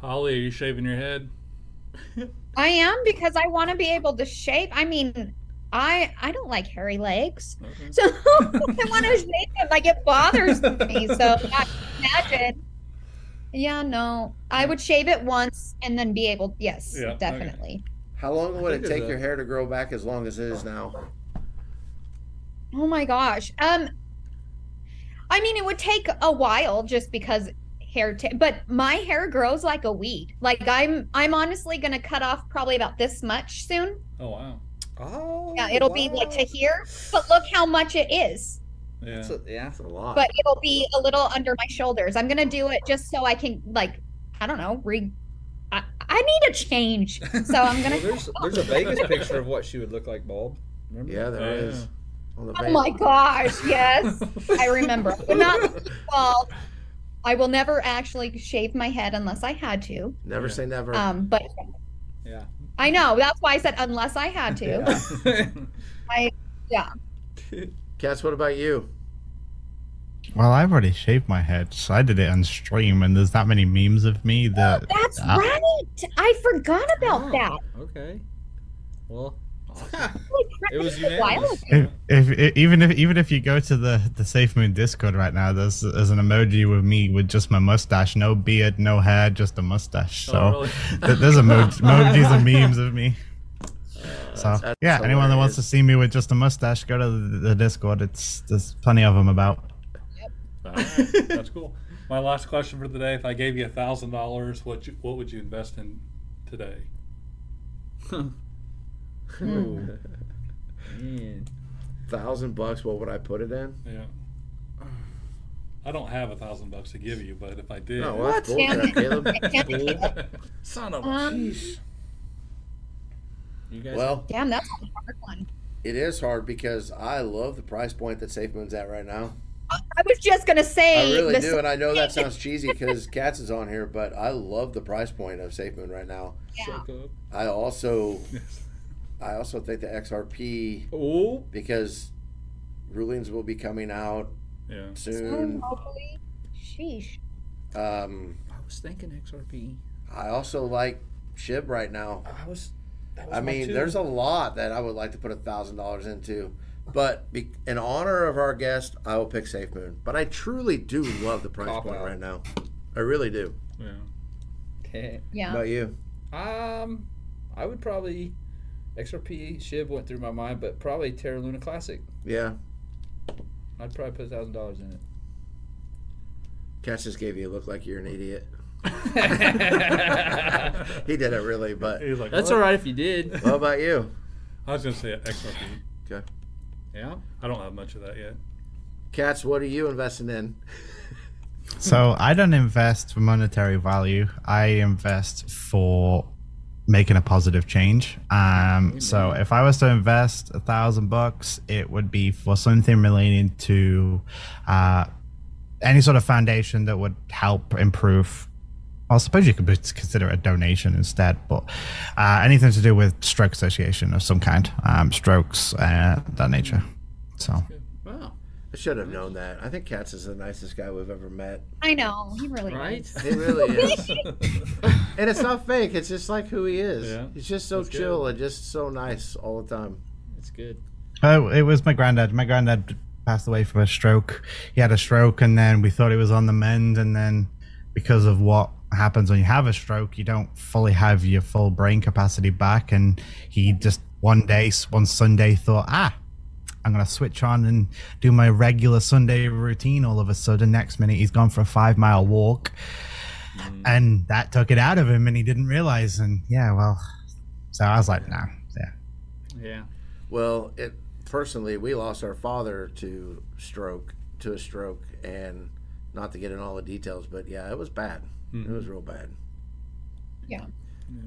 A: Holly, are you shaving your head?
C: I am because I want to be able to shave. I mean, I I don't like hairy legs,
A: Okay.
C: so I want to shave them. Like it bothers me. So I imagine. Yeah, no, I would shave it once and then be able. Yes,
A: Yeah, okay.
C: definitely.
D: How long would it take your hair to grow back as long as it is now?
C: Oh my gosh. Um I mean it would take a while just because hair ta- but my hair grows like a weed. Like I'm I'm honestly going to cut off probably about this much soon.
A: Oh wow.
B: oh,
C: Yeah, it'll be like to here, but look how much it is.
A: Yeah.
B: That's a- yeah.
D: That's a lot.
C: But it'll be a little under my shoulders. I'm going to do it just so I can like I don't know, re I, I need a change. So I'm going
B: Well,
C: to
B: there's there's a Vegas picture of what she would look like bald. Remember?
D: yeah, there
A: Oh,
D: is.
A: yeah.
C: Oh my gosh, yes. I remember. But not well, I will never actually shave my head unless I had to.
D: Never
A: Yeah.
D: say never.
C: Um, but
B: Yeah.
C: I know that's why I said unless I had to. yeah. I yeah.
D: Cats, what about you?
E: well, I've already shaved my head, so I did it on stream, and there's that many memes of me that
C: That's
E: Ah.
C: right. I forgot about
B: Oh,
C: that.
B: Okay. Well,
C: Holy crap,
B: it was
C: that
B: unanimous.
C: ago.
E: If, if even if even if you go to the the Safe Moon Discord right now, there's there's an emoji with me with just my mustache, no beard, no hair, just a mustache. Oh, so
A: Oh, really?
E: th- there's emo- emojis and memes of me. Uh, so
D: that's
E: yeah, anyone that wants to see me with just a mustache, go to the, the Discord. It's there's plenty of them about.
A: Alright, That's cool. My last question for the day: If I gave you a thousand dollars, what you, what would you invest in today?
B: Man.
D: Thousand bucks. What would I put it in?
A: Yeah. I don't have a thousand bucks to give you, but if I did,
D: Oh, well, that's
C: Damn
D: bullshit, Caleb.
C: Damn it, Caleb.
A: son of a
C: Um,
B: You guys
D: Well,
C: damn, that's a hard one.
D: it is hard because I love the price point that SafeMoon's at right now.
C: I was just gonna say.
D: I really do, and I know that sounds cheesy because Cats is on here, but I love the price point of SafeMoon right now.
C: Yeah.
B: Shake up.
D: I also,
A: Yes.
D: I also think the XRP
B: Oh,
D: because rulings will be coming out
A: Yeah.
D: soon.
C: So hopefully, sheesh.
D: Um,
B: I was thinking XRP.
D: I also like Shib right now.
B: I was.
D: I mean,
B: two.
D: there's a lot that I would like to put a thousand dollars into, but be, in honor of our guest, I will pick Safe Moon. But I truly do love the price
B: Cop
D: point
B: out.
D: right now. I really do.
A: Yeah.
B: Okay.
C: Yeah.
D: How about you?
B: Um, I would probably XRP Shib went through my mind, but probably Terra Luna Classic.
D: Yeah,
B: I'd probably put a thousand dollars in
D: Cats just gave you a look like you're an idiot. He did it really, but
A: He's like,
B: That's
A: "What?"
B: all right if you did.
D: what about you?
A: I was gonna say XRP.
D: Okay,
B: Yeah.
A: I don't have much of that yet.
D: Cats, what are you investing in?
E: So I don't invest for monetary value. I invest for making a positive change. Um, so if I was to invest a thousand bucks, it would be for something relating to uh, any sort of foundation that would help improve. I suppose you could consider it a donation instead, but uh, anything to do with stroke association of some kind, um, strokes, uh, that nature. So.
B: Wow.
D: I should have known that. I think Cats is the nicest guy we've ever met.
C: I know he really is.
B: Right.
C: is.
D: He really is. and it's not fake. It's just like who he is.
A: Yeah.
D: He's just so
A: That's good.
D: chill and just so nice all the time.
B: It's good.
E: Oh, it was my granddad. My granddad passed away from a stroke. He had a stroke, and then we thought he was on the mend. And then, because of what happens when you have a stroke, you don't fully have your full brain capacity back. And he just one day, one Sunday, thought, ah, I'm gonna switch on and do my regular Sunday routine. All of a sudden, next minute, he's gone for a five mile walk, mm. and that took it out of him, and he didn't realize. And yeah, well, so I was like, nah, yeah.
B: Yeah.
D: Well, it personally, we lost our father to stroke, to a stroke, and not to get in all the details, but yeah, it was bad. It was mm-hmm. real bad.
C: Yeah.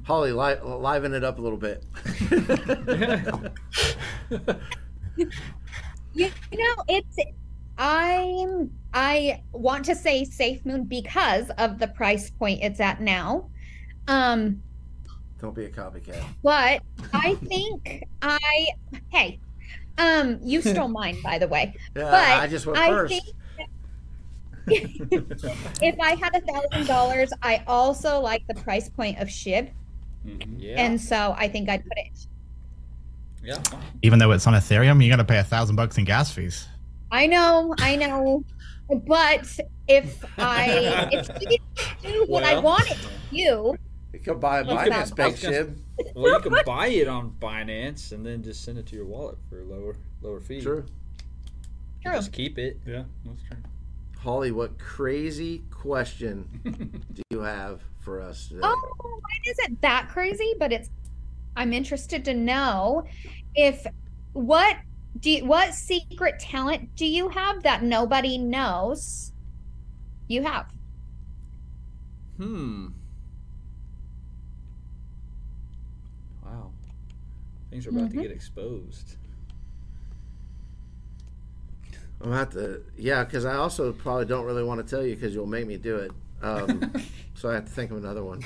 D: Holly, li- liven it up a little bit.
C: You, you know, it's I'm I want to say Safe Moon because of the price point it's at now. Um,
D: Don't be a copycat.
C: but I think I hey, um, you stole mine by the way.
D: Yeah,
C: But
D: I just went
C: I
D: first.
C: think if I had a thousand dollars, I also like the price point of Shib,
A: Mhm.
B: Yeah.
C: and so I think I'd put it.
B: Yeah.
E: Even though it's on Ethereum, you got to pay a thousand bucks in gas fees.
C: I know, I know, but if I if you do what I
B: Well.
C: want it to do,
D: You can buy a Binance
C: that?
D: bank shib.
B: Well, you can buy it on Binance and then just send it to your wallet for a lower lower fee.
D: True.
B: You
C: True.
B: Just keep it.
A: Yeah, that's true.
D: Holly, what crazy question do you have for us today?
C: oh, mine isn't that crazy, but it's. I'm interested to know if what do you, what secret talent do you have that nobody knows you have?
B: Hmm. Wow. Things are about to
C: Mhm.
B: get exposed.
D: I'm gonna have to, yeah, because I also probably don't really want to tell you because you'll make me do it. Um, so I have to think of another one.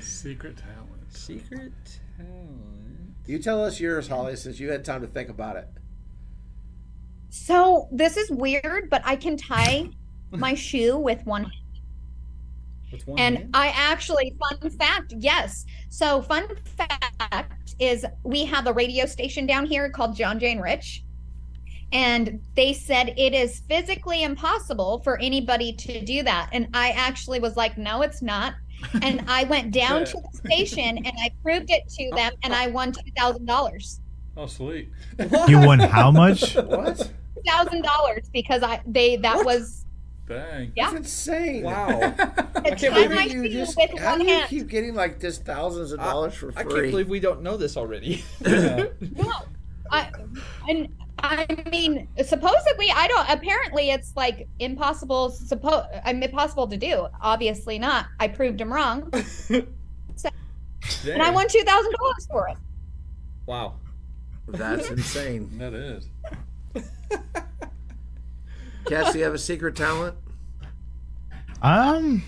A: Secret talent.
B: Secret talent.
D: you tell us yours, Holly, since you had time to think about it.
C: So this is weird, but I can tie my shoe with one hand.
B: What's one
C: And
B: hand?
C: I actually, fun fact, yes. So, fun fact is we have a radio station down here called John Jane Rich. And they said it is physically impossible for anybody to do that. And I actually was like, no, it's not. And I went down to the station and I proved it to them and I won $2,000.
A: Oh, sweet.
E: You won how much?
D: What?
C: thousand dollars because I they that
D: What?
C: was
A: Dang.
C: Yeah.
D: That's insane.
B: Wow.
C: the
B: can't believe
C: I
D: you just
C: with
D: how
C: one
D: do you
C: hand.
D: keep getting like this thousands of dollars for free?
B: I can't believe we don't know this already.
A: Yeah.
C: No, I and I mean supposedly I don't. Apparently it's like impossible. Suppo I'm impossible to do. Obviously not. I proved him wrong, and I won two thousand dollars for it.
B: Wow.
D: That's insane.
A: That is.
D: Cats, do you have a secret talent?
E: Um,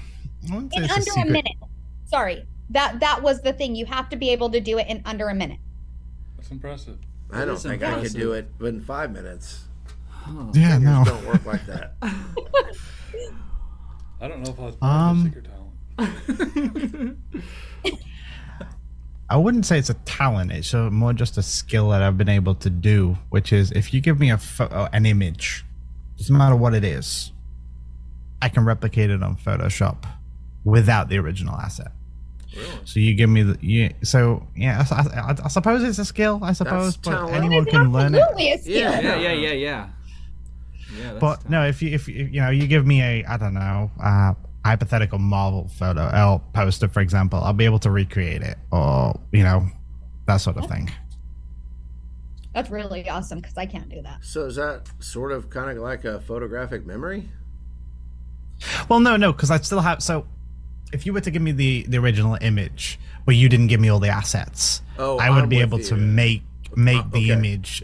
E: I
C: in under a,
E: secret.
C: minute. Sorry, that that was the thing. You have to be able to do it in under a minute.
A: That's impressive.
D: I don't
B: is
D: think I could do it in five minutes.
E: Yeah,
D: Fingers
E: no.
D: don't work like that.
A: I don't know if I was
E: Um,
A: um, secret talent.
E: I wouldn't say it's a talent. It's uh, more just a skill that I've been able to do, which is if you give me a photo, an image, doesn't matter what it is, I can replicate it on Photoshop without the original asset.
A: Really?
E: So you give me the you, so yeah. I, I, I suppose it's a skill. I suppose, but
D: talent.
E: anyone can learn it.
C: a skill.
D: Yeah.
B: Yeah, yeah, yeah, yeah. Yeah, that's
E: But no, if you if you, you know you give me a I don't know uh, hypothetical Marvel photo, L poster for example, I'll be able to recreate it or you know that sort of thing.
C: That's really awesome because I can't do that.
D: So is that sort of kind of like a photographic memory?
E: Well, no, no, because I still have. So, if you were to give me the the original image, but you didn't give me all the assets,
D: Oh,
E: I would
D: I'm
E: be able
D: you.
E: to make make
D: Uh,
E: the image.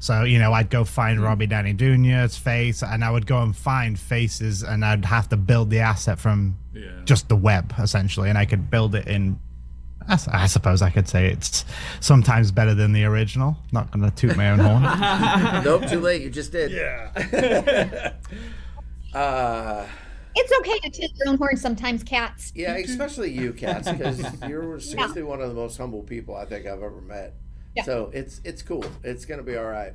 E: So you know, I'd go find Robbie Downey Jr.'s face, and I would go and find faces, and I'd have to build the asset from
A: Yeah.
E: just the web essentially, and I could build it in. I, suppose I could say it's sometimes better than the original. Not gonna toot my own horn.
D: nope, too late. You just did.
A: Yeah.
D: Uh,
C: It's okay to toot your own horn sometimes, cats.
D: yeah, mm-hmm. especially you, Cats, because you're seriously one of the most humble people I think I've ever met.
C: Yeah.
D: So it's it's cool. It's gonna be all right.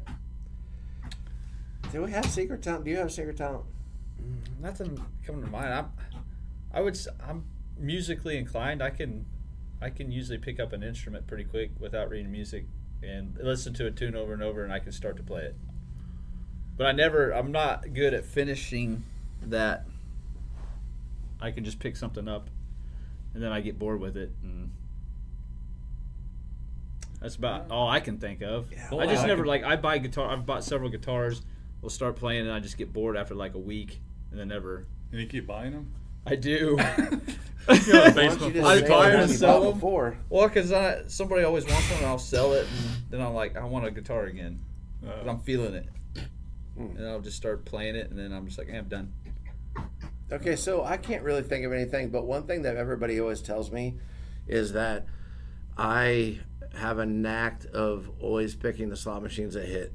D: Do we have secret talent? Do you have secret talent?
B: Mm, nothing coming to mind. I'm, I would. s- I'm musically inclined. I can, I can usually pick up an instrument pretty quick without reading music, and listen to a tune over and over, and I can start to play it. But I never. I'm not good at finishing that. I can just pick something up, and then I get bored with it, and that's about all I can think of.
A: Well,
B: I just
A: I
B: never
A: can-
B: like. I buy guitar. I've bought several guitars. We'll start playing, and I just get bored after like a week, and then never.
A: And you keep buying them?
B: I do.
A: You're on the
D: Why don't
A: basement
D: you
A: full
B: I
A: of
D: just
B: buy
D: say
B: it
D: what
B: and sell them.
D: before?
B: well, because I somebody always wants one, and I'll sell it, and then I'm like, I want a guitar again.
A: Uh,
B: 'Cause I'm feeling it,
D: Hmm.
B: and I'll just start playing it, and then I'm just like, eh, I'm done.
D: Okay, so I can't really think of anything, but one thing that everybody always tells me is that I have a knack of always picking the slot machines that hit.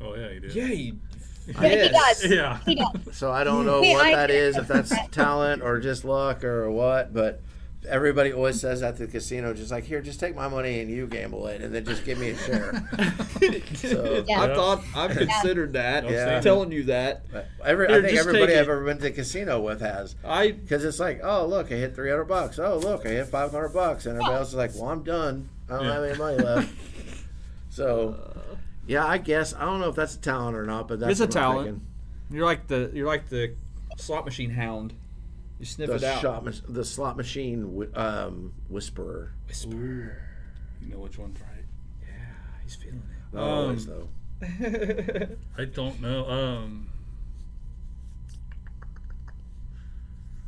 A: oh yeah, you did.
B: Yeah, you.
C: But he does.
A: Yeah.
C: He does.
D: So I don't know what
C: I
D: that
C: can-
D: is, if that's talent or just luck or what, but everybody always says at the casino, just like, here, just take my money and you gamble it, and then just give me a share. So-
C: Yeah.
B: I thought I've considered that.
D: Yeah.
B: I'm telling you that.
D: But every, I think everybody I've ever been to the casino with has.
B: I
D: Because it's like, oh, look, I hit 300 bucks. Oh, look, I hit 500 bucks. And everybody else is like, well, I'm done. I don't
A: Yeah.
D: have any money left. So, yeah, I guess. I don't know if that's a talent or not, but that's
B: It's a
D: what I'm
B: talent.
D: thinking.
B: you're like the you're like the slot machine hound. You sniff it
D: The,
B: out.
D: shot, mach- the slot machine whi- um, whisperer.
A: Ooh. You know which one's right.
B: Yeah, he's feeling
D: Not
A: Um,
D: always, though.
B: it.
A: I don't know. Um,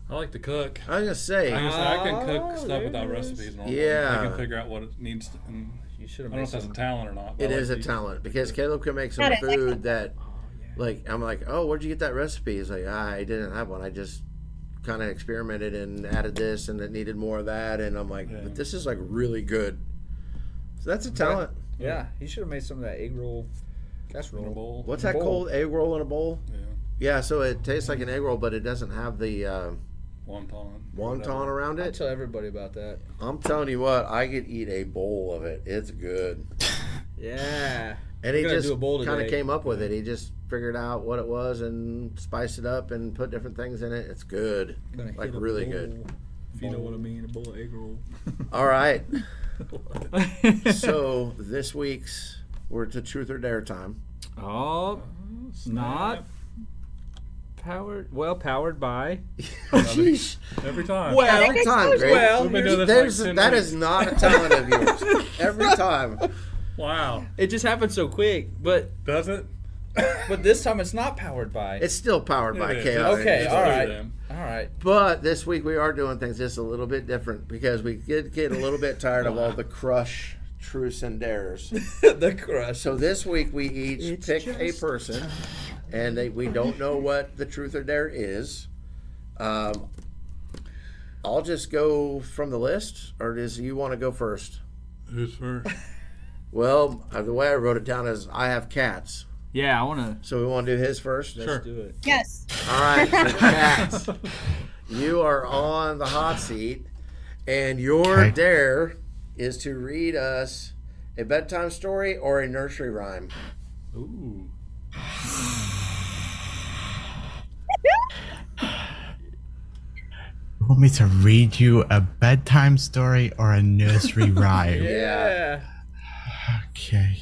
A: I like to cook.
D: I was going to say,
A: I, guess I can cook
B: Oh,
A: stuff
B: there
A: without
B: it is.
A: recipes. Normally.
D: Yeah.
A: I can figure out what it needs. To, and
B: you should
A: I
B: have
A: don't know if that's a talent or not. but
D: it
A: I like
D: a
A: to-
D: talent because Caleb can make some food that,
B: Oh, yeah.
D: like, I'm like, oh, where'd you get that recipe? He's like, ah, I didn't have one. I just kind of experimented and added this and it needed more of that. And I'm like,
A: Yeah.
D: but this is like really good. So that's a talent.
B: Yeah, he should have made some of that egg roll
A: in a
B: casserole.
A: bowl.
D: What's that
B: bowl.
D: called? Egg roll in a bowl?
A: Yeah.
D: Yeah, so it tastes like an egg roll, but it doesn't have the uh,
A: Wonton.
D: wonton around
B: I
D: it.
B: tell everybody about that.
D: I'm telling you what, I could eat a bowl of it. It's good.
B: Yeah.
D: And he just
B: do a bowl
D: kind of came up with it. He just figured out what it was and spiced it up and put different things in it. It's good.
B: Gonna
D: Like really
B: bowl,
D: good.
B: If you know what I mean, a bowl of egg roll.
D: All right. So this week's we're to truth or dare time.
B: oh, oh Not powered. Well, powered by.
D: Sheesh.
A: every time.
B: Well,
D: Every time, Greg.
B: well,
A: We've been doing this
D: There's,
A: like 10
D: that
A: weeks.
D: is not a talent of yours. Every time.
A: Wow.
B: it just happened so quick. But
A: Does it?
B: but this time it's not powered by.
D: It's still powered by
A: It is.
D: KO.
B: Okay,
A: Just
B: all
A: do
B: right.
A: them.
B: All right.
D: But this week we are doing things just a little bit different because we did get a little bit tired of all the crush, truce, and dares.
B: the crush.
D: So this week we each
B: It's
D: pick a
B: just
D: person, and they, we don't know what the truth or dare is. Um, I'll just go from the list, or does you want to go first?
A: Who's first?
D: Well, uh, the way I wrote it down is I have cats,
B: Yeah, I want to.
D: so we want to do his first.
B: Let's
A: Sure.
B: do it.
C: Yes.
D: All right, cats, you are on the hot seat, and your
E: Okay.
D: dare is to read us a bedtime story or a nursery rhyme.
A: Ooh.
E: You want me to read you a bedtime story or a nursery rhyme?
B: Yeah.
E: Okay.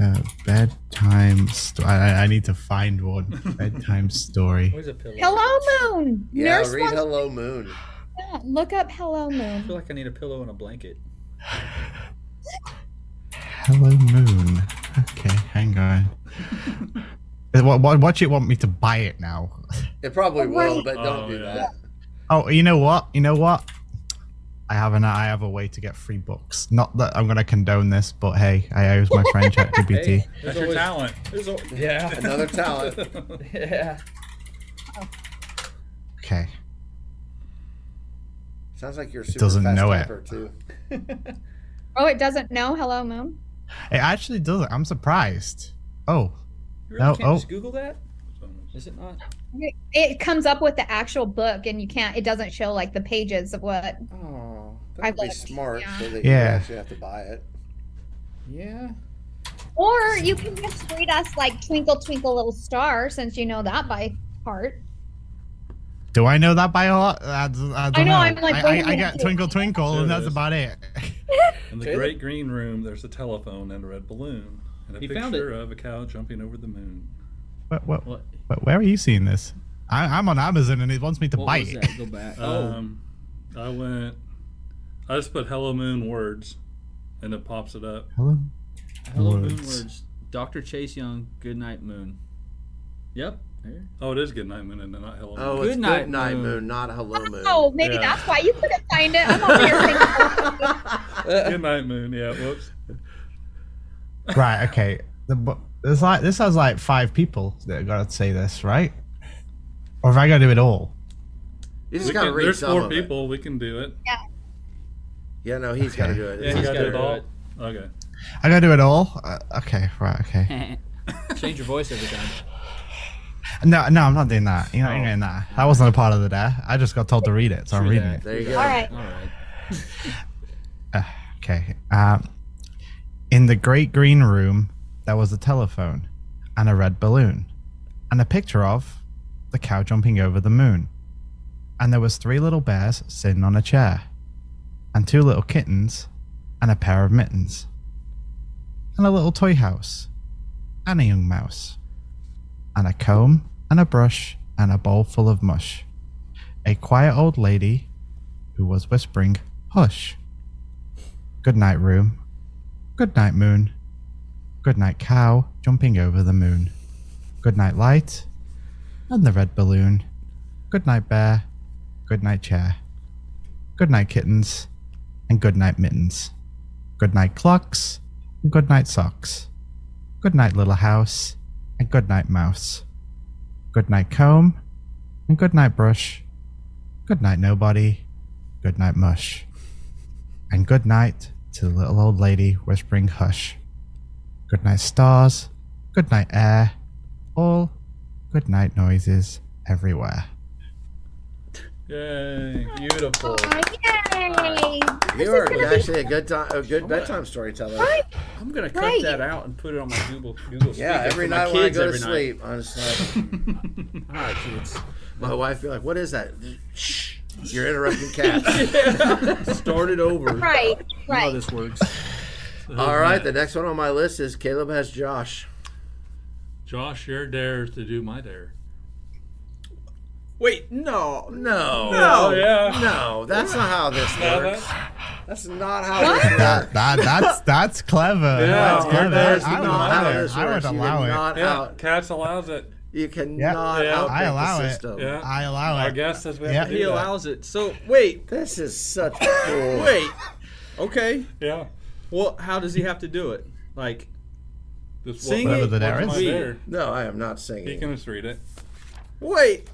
E: Uh, bedtime story. I, I need to find one. bedtime story.
B: Where's a pillow?
C: Hello Moon.
D: Yeah,
C: Nurse
D: read
C: wants
D: Hello Moon.
C: Yeah, look up Hello Moon.
B: I feel like I need a pillow and a blanket.
E: Hello Moon. Okay, hang on. What, what, what you want me to buy it now?
D: It probably will,
C: Right.
D: but don't
A: Oh,
D: do
A: yeah.
D: that.
E: Oh, you know what? You know what? I have an I have a way to get free books. Not that I'm gonna condone this, but hey, I use my friend ChatGPT.
B: Hey,
A: That's
B: there's
A: your
B: always-
A: talent.
B: there's al- yeah.
D: Another talent.
B: yeah.
E: Okay.
D: Sounds like you're super
E: Doesn't
D: fast
E: know it.
D: too.
C: Oh, it doesn't know Hello Moon.
E: It actually doesn't. I'm surprised. Oh,
B: You really
E: No,
B: can't
E: oh.
B: just Google that? Is it not?
C: It comes up with the actual book, and you can't. It doesn't show like the pages of what.
D: Oh, that
C: I
D: would be
C: looked,
D: smart
C: yeah.
D: so that you
E: Yeah.
D: actually have to buy it.
B: Yeah.
C: Or you can just read us like Twinkle Twinkle Little Star, since you know that by heart.
E: do I know that by heart? I, d- I don't
C: know,
E: know.
C: I'm, like,
E: I, I, I
C: it
E: get
C: to-
E: Twinkle Twinkle,
A: There
E: and that's
A: is.
E: about it.
A: In the great green room, there's a telephone and a red balloon, and a
B: He
A: picture
B: found it.
A: of a cow jumping over the moon.
E: what, what,
B: What?
E: What, where are you seeing this? I, I'm on Amazon, and it wants me to
B: What
E: buy it.
B: that? Go back. Oh.
A: Um, I went. I just put "Hello Moon" words, and it pops it up.
E: Hello.
B: Hello, Moon
E: words.
B: words. Dr. Chase Young. Good night, Moon. Yep. There.
A: Oh, it is "Good Night Moon" and not "Hello Moon."
D: Oh,
B: Good night,
D: Good Night
B: Moon.
D: Moon, not Hello Moon.
C: Oh, maybe
A: Yeah.
C: that's why you couldn't find it. I'm over here thinking.
A: Good Night Moon. Yeah. Whoops.
E: Right. Okay. The, bu- there's like this has like five people that got to say this, right? Or have I got to do it all?
D: You just
A: We
D: got to
A: can-
D: read
A: there's
D: some
A: four
D: of
A: people. We can do it.
D: it. Yeah, no, he's got to do it.
B: Yeah, he's
A: gotta
B: gotta
A: do it
B: do
A: all.
B: it.
A: Okay.
E: I got to do it all. Uh, okay. Right. Okay.
B: Change your voice every time.
E: No, no, I'm not doing that. You're not
A: Oh.
E: doing that. That wasn't a part of the day. I just got told to read it, so I'm reading
B: that.
E: it.
D: There you go.
C: All right.
B: All right.
E: Okay. Um, in the great green room, there was a telephone and a red balloon and a picture of the cow jumping over the moon. And there was three little bears sitting on a chair and two little kittens and a pair of mittens and a little toy house and a young mouse and a comb and a brush and a bowl full of mush. A quiet old lady who was whispering, Hush. Good night, room. Good night, moon. Good night, cow jumping over the moon. Good night, light. And the red balloon. Good night, bear. Good night, chair. Good night, kittens. And good night, mittens. Good night, clocks. And good night, socks. Good night, little house. And good night, mouse. Good night, comb. And good night, brush. Good night, nobody. Good night, mush and good night to the little old lady whispering hush. Good night, stars. Good night, air. All good night noises everywhere.
A: Yay.
B: Beautiful.
C: Aw, yay! This
D: You
C: is
D: are
C: gonna be
D: actually a good time, a good bedtime storyteller.
C: Right.
B: I'm gonna cut
C: Right.
B: that out and put it on my Google Google.
D: Yeah, every
B: for my
D: night when I go to
B: every night.
D: sleep, I'm just like,
B: All right, kids.
D: my wife be like, "What is that?" Shh, you're interrupting cats.
B: Start it over.
C: Right,
B: You know how this works.
D: All right, the next one on my list is Caleb has Josh.
A: Josh, your dare to do my dare.
B: Wait, no.
D: No.
A: Oh, yeah.
D: No, that's not how this works. That's not how this works.
E: That, that that's that's clever.
A: Yeah,
E: that's clever.
A: dare's
E: I would
A: not
E: allow
D: how
E: it.
D: this
E: I would
D: works. You
E: allow it.
D: cannot
A: yeah,
D: out.
A: Cats allows it.
D: You cannot
A: Yeah.
D: outthink
E: I allow
D: the
E: it.
D: system.
A: Yeah.
E: I allow
A: Our
E: it.
A: guest says we have
E: Yeah.
B: He allows it. So wait,
D: This is such bull.
B: wait. Okay.
A: Yeah.
B: Well, how does he have to do it? Like,
A: Just
B: Sing
A: what-
B: it.
E: Whatever the
A: what's my
E: is.
D: No, I am not
A: He
D: singing.
A: can just read it.
B: wait.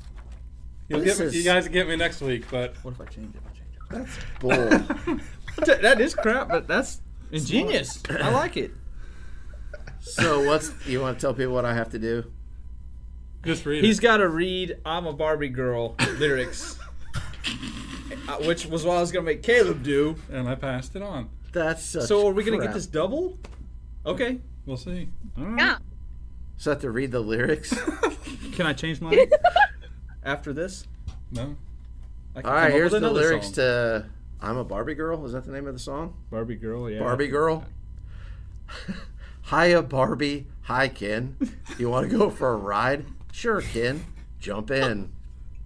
A: You'll
D: This
A: get me,
D: is-
A: You guys get me next week, but
B: What if I change it? If I change it?
D: That's bull.
B: That- that is crap, but that's ingenious. I like it.
D: so what's you want to tell people what I have to do?
A: just read
B: He's
A: it.
B: got to read "I'm a Barbie Girl" lyrics, uh, which was what I was gonna make Caleb do.
A: and I passed it on.
D: That's such
B: So are we gonna get this double? Okay.
A: We'll see. All right.
C: Yeah.
D: So I have to read the lyrics.
B: Can I change mine after this?
A: No.
B: I can
D: All right,
B: come up
D: here's the lyrics
B: song.
D: to "I'm a Barbie Girl." Is that the name of the song?
B: Barbie Girl. Yeah.
D: Barbie Girl. Hiya, Barbie. Hi, Ken. You want to go for a ride? Sure, Ken. Jump in.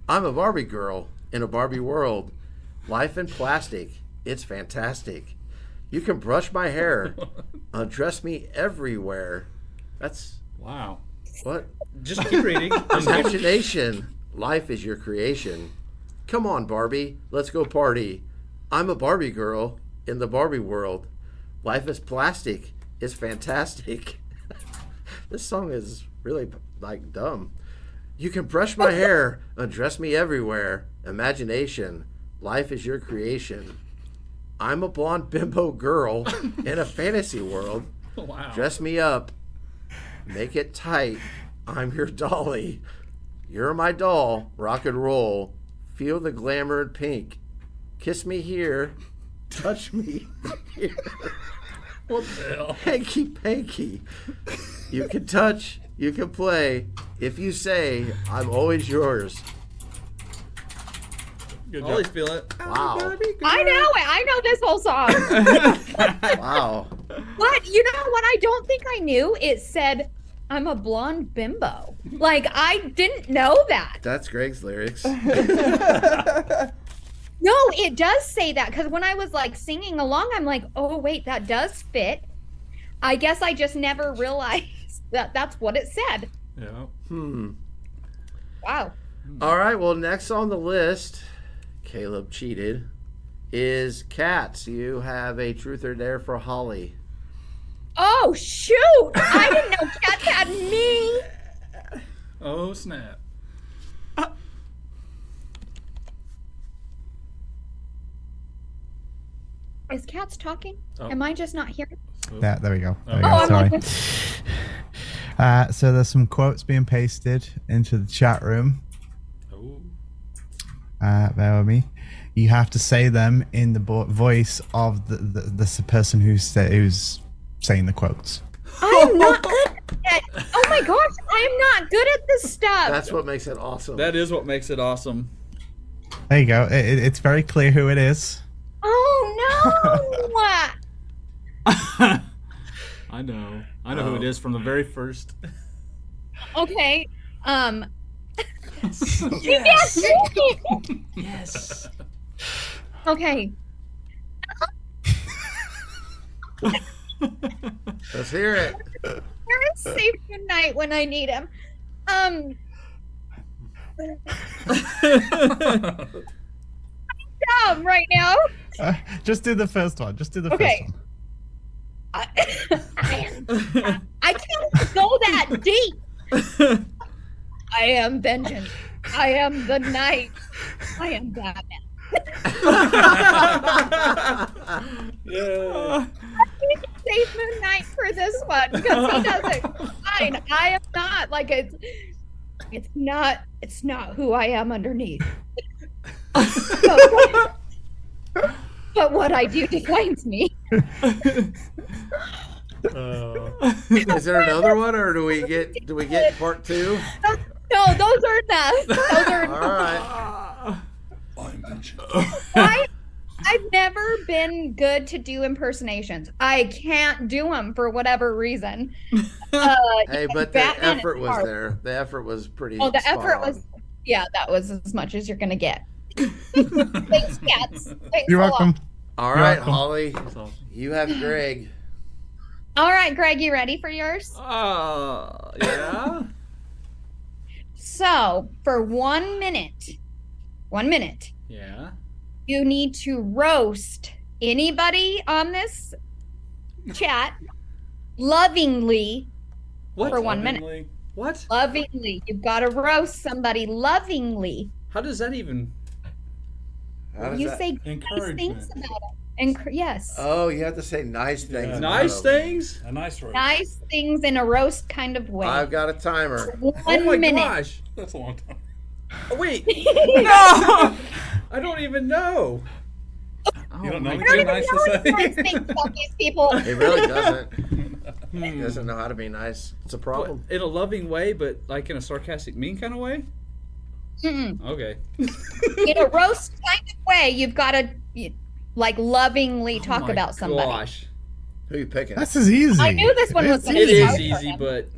D: I'm a Barbie girl in a Barbie world. Life in plastic. It's fantastic. You can brush my hair, uh, undress me everywhere. That's
A: Wow.
D: what?
B: Just keep reading.
D: Imagination. Life is your creation. Come on, Barbie. Let's go party. I'm a Barbie girl in the Barbie world. Life is plastic. It's fantastic. this song is really like dumb. You can brush my hair, uh, undress me everywhere. Imagination. Life is your creation. I'm a blonde bimbo girl in a fantasy world.
A: Wow.
D: Dress me up. Make it tight. I'm your dolly. You're my doll. Rock and roll. Feel the glamour and pink. Kiss me here. Touch me here.
A: What the hell?
D: Hanky panky. You can touch. You can play. If you say, I'm always yours.
A: Good
B: Always
A: job.
B: feel it.
D: Wow.
C: I know it. I know this whole song.
D: Wow.
C: but you know what I don't think I knew? It said I'm a blonde bimbo. Like I didn't know that.
D: That's Greg's lyrics.
C: No, it does say that because when I was like singing along, I'm like, oh wait, that does fit. I guess I just never realized that that's what it said.
A: Yeah.
D: Hmm.
C: Wow.
D: All right. Well, next on the list, Caleb cheated, is cats. You have a truth or dare for Holly.
C: Oh shoot! I didn't know cats had me.
A: Oh snap.
C: Is cats talking?
A: Oh.
C: Am I just not hearing?
E: Yeah, there we go. There we
C: Oh,
E: go.
C: I'm
E: Sorry.
C: like,
E: Uh, so there's some quotes being pasted into the chat room. Uh, bear with me. You have to say them in the bo- voice of the, the, the person who's say, who's saying the quotes.
C: I'm not good at Oh my gosh, I am not good at this stuff.
D: That's what makes it awesome.
B: That is what makes it awesome.
E: There you go. It, it- it's very clear who it is.
C: oh no.
B: I know. I know who it is from the very first.
C: okay. Um
B: yes.
C: yes.
B: yes.
C: okay.
D: Let's hear it.
C: Where is safe tonight when I need him? Um I'm dumb right now.
E: Uh, just do the first one. Just do the
C: Okay.
E: first one.
C: I, I I can't go that deep. I am vengeance. I am the knight. I am Batman.
A: Yeah.
C: I need to save Moon Knight for this one because he does it fine. I am not like it's. It's not. It's not who I am underneath. but, but what I do defines me.
A: Uh,
D: Is there another one, or do we get do we get part two?
C: No, those are enough. Those are
D: All right.
A: I'm vengeance.
C: I, I've never been good to do impersonations. I can't do them for whatever reason. Uh,
D: Hey, but the
C: Batman is
D: effort was
C: hard.
D: there. The effort was pretty.
C: Oh, the
D: spot
C: effort
D: on.
C: was, yeah, that was as much as you're gonna get. Thanks, cats. Thanks
E: You're welcome.
D: All
E: You're
D: right,
E: welcome.
D: Holly,
A: awesome.
D: you have Greg.
C: All right, Greg, you ready for yours?
B: Uh, yeah.
C: So, for one minute, one minute,
B: Yeah.
C: you need to roast anybody on this chat lovingly.
B: What?
C: For one minute.
B: What?
C: Lovingly. You've got to roast somebody lovingly.
B: How does that even?
D: How does
C: You
D: that-
C: say nice
A: Encouragement.
C: things about it. And yes,
D: Oh, you have to say nice things.
A: Yeah.
B: Nice things?
A: A nice roast.
C: nice things in a roast kind of way.
D: I've got a timer.
C: One
B: oh my
C: minute.
B: gosh.
A: That's a long time.
B: Oh, wait. no! I don't even know. Oh
A: You don't oh know
B: my
C: I don't
A: anything
C: even
A: nice to
C: any nice
A: say?
C: things about these people.
D: He really doesn't. He doesn't know how to be nice. It's a
B: What,
D: problem.
B: in a loving way, but like in a sarcastic, mean kind of way?
C: Mm-mm.
B: Okay.
C: In a roast kind of way, you've got to like lovingly oh talk
B: Oh my
C: about somebody.
B: Gosh.
D: Who are you picking?
E: This is easy.
C: I knew this one was
E: It's
C: gonna
B: It
C: be
B: is
C: hard for
B: easy, but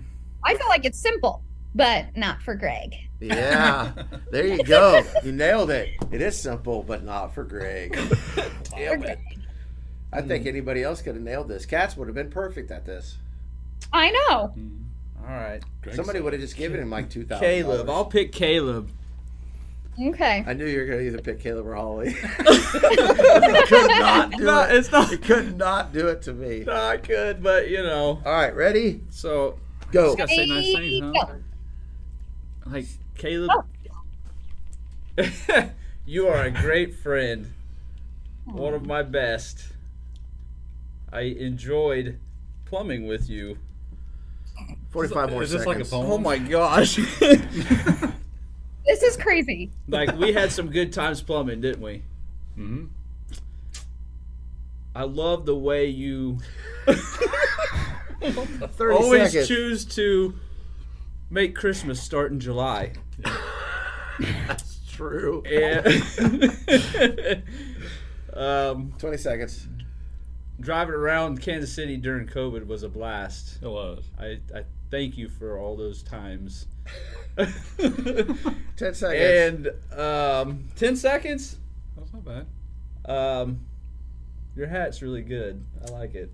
C: I feel like it's simple, but not for Greg.
D: Yeah, there you go. You nailed it. It is simple, but not for Greg. Damn it. I think hmm. anybody else could have nailed this. Cats would have been perfect at this.
C: I know. Hmm.
B: all right.
A: Greg
D: Somebody would have just given him like two thousand.
B: Caleb. I'll pick Caleb.
C: Okay.
D: I knew you were going to either pick Caleb or Holly. you could not do
B: No,
D: it.
B: it's not.
D: You could not do it to me.
B: No, I could, but you know.
D: All right, ready?
B: So
D: Go.
B: just gotta say nice things, huh?
C: Go.
B: Like Caleb.
C: Oh.
B: you are a great friend. One of my best. I enjoyed plumbing with you.
D: Forty-five more
A: Is this
D: seconds.
A: like a poem?
B: Oh my gosh.
C: This is crazy.
B: like we had some good times plumbing, didn't we?
A: Mm-hmm.
B: I love the way you always
D: seconds.
B: choose to make Christmas start in July.
D: That's true.
B: And um,
D: Twenty seconds.
B: driving around Kansas City during COVID was a blast.
A: It was.
B: I, I thank you for all those times.
D: Ten seconds.
B: and um, 10 seconds.
A: That's not bad.
B: Um, your hat's really good. I like it.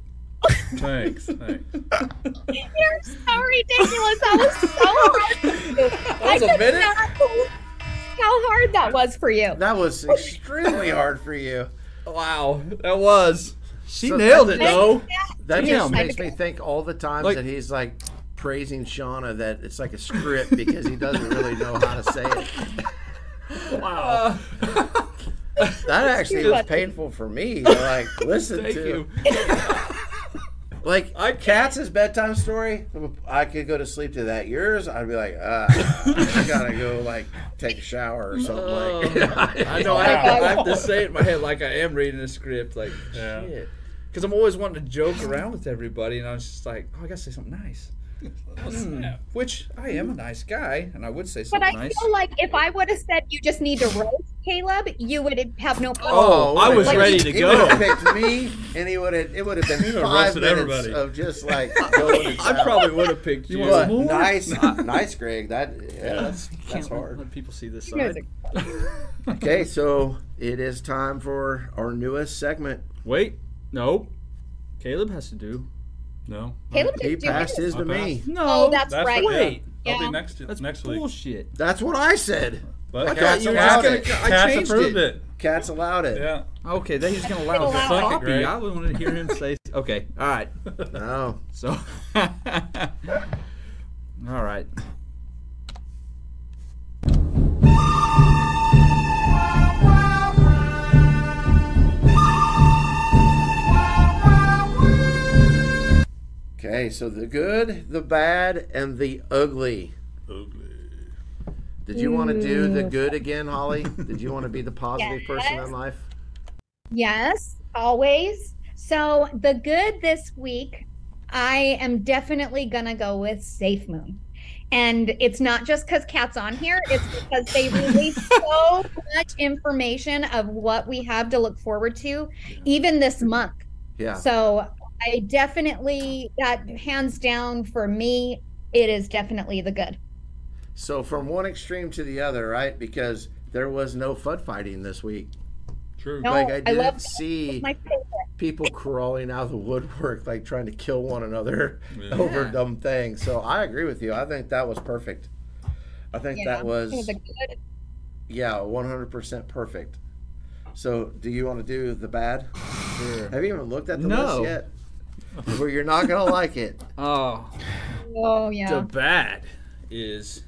A: Thanks. Thanks.
C: You're so ridiculous. That was so hard. for you. I
B: was a
C: could
B: minute?
C: not believe how hard that was for you.
D: that was extremely hard for you.
B: Wow, that was. She
D: So
B: nailed
D: that-
B: it though.
D: That
B: Damn.
D: just makes me think all the times
B: Like-
D: that he's like praising Shauna that it's like a script because he doesn't really know how to say it.
A: Wow.
D: That actually was painful for me to like listen
B: Thank
D: to.
B: you.
D: Like
B: I-
D: Cats's bedtime story, I could go to sleep to that. Yours, I'd be like, ah, I gotta go like take a shower or something. like.
B: Uh, I know. I have, I have to say it in my head like I am reading a script. Like
A: Yeah.
B: shit. Because I'm always wanting to joke around with everybody, and I was just like, oh, I gotta say something nice. Hmm. Which I am a nice guy, and I would say so nice
C: But
B: something
C: I
B: nice.
C: feel like if I would have said you just need to roast Caleb, you would have no problem.
B: Oh, I was
C: Like,
B: ready to
D: He would
B: go.
D: have picked me, and he would have. It would have been five minutes
A: everybody.
D: of just like
B: I probably would have picked you.
D: But
A: more?
D: nice, nice, Greg. That yeah, that's that's hard.
B: Let people see this
C: Music.
B: side.
D: Okay, so it is time for our newest segment.
B: Wait, no. Caleb has to do.
A: No.
C: Caleb
D: He
C: did do
D: passed his to me.
B: No,
C: Oh, that's,
A: That's
C: right.
A: what- yeah.
B: Wait.
A: That'll be next
B: that's
A: next week.
B: bullshit.
D: That's what I said.
A: But
B: I
A: Cats
B: thought you were
D: allowed
B: just gonna.
D: it.
B: I
A: Cats
B: changed
A: approved
B: it.
A: it.
D: Cats allowed it.
A: Yeah.
B: Okay, then he's gonna allow
C: Allow
B: the
C: it.
A: Fuck it,
B: copy. I wanted to hear him say. Okay, all right.
D: No.
B: So, all right.
D: Okay, so the good, the bad, and the ugly.
A: Ugly.
D: Did you want to do the mm. good again, Holly? Did you want to be the positive person in life?
C: Yes, always. So the good this week, I am definitely gonna go with Safe Moon. And it's not just because Cat's on here, it's because they release so much information of what we have to look forward to, even this month.
D: Yeah.
C: So I definitely, that hands down for me, it is definitely the good.
D: So from one extreme to the other, right? Because there was no FUD fighting this week.
A: True.
C: No,
D: like I
C: I
D: didn't
C: love-
D: see people crawling out of the woodwork, like trying to kill one another
A: Yeah.
D: over
B: Yeah.
D: dumb things. So I agree with you. I think that was perfect. I think
C: Yeah,
D: that was,
C: it was a good.
D: yeah, one hundred percent perfect. So do you want to do the bad?
B: Sure.
D: Have you even looked at the
B: No.
D: list yet? well, you're not gonna like it.
B: Oh,
C: Oh yeah.
B: the
C: yeah.
B: bad is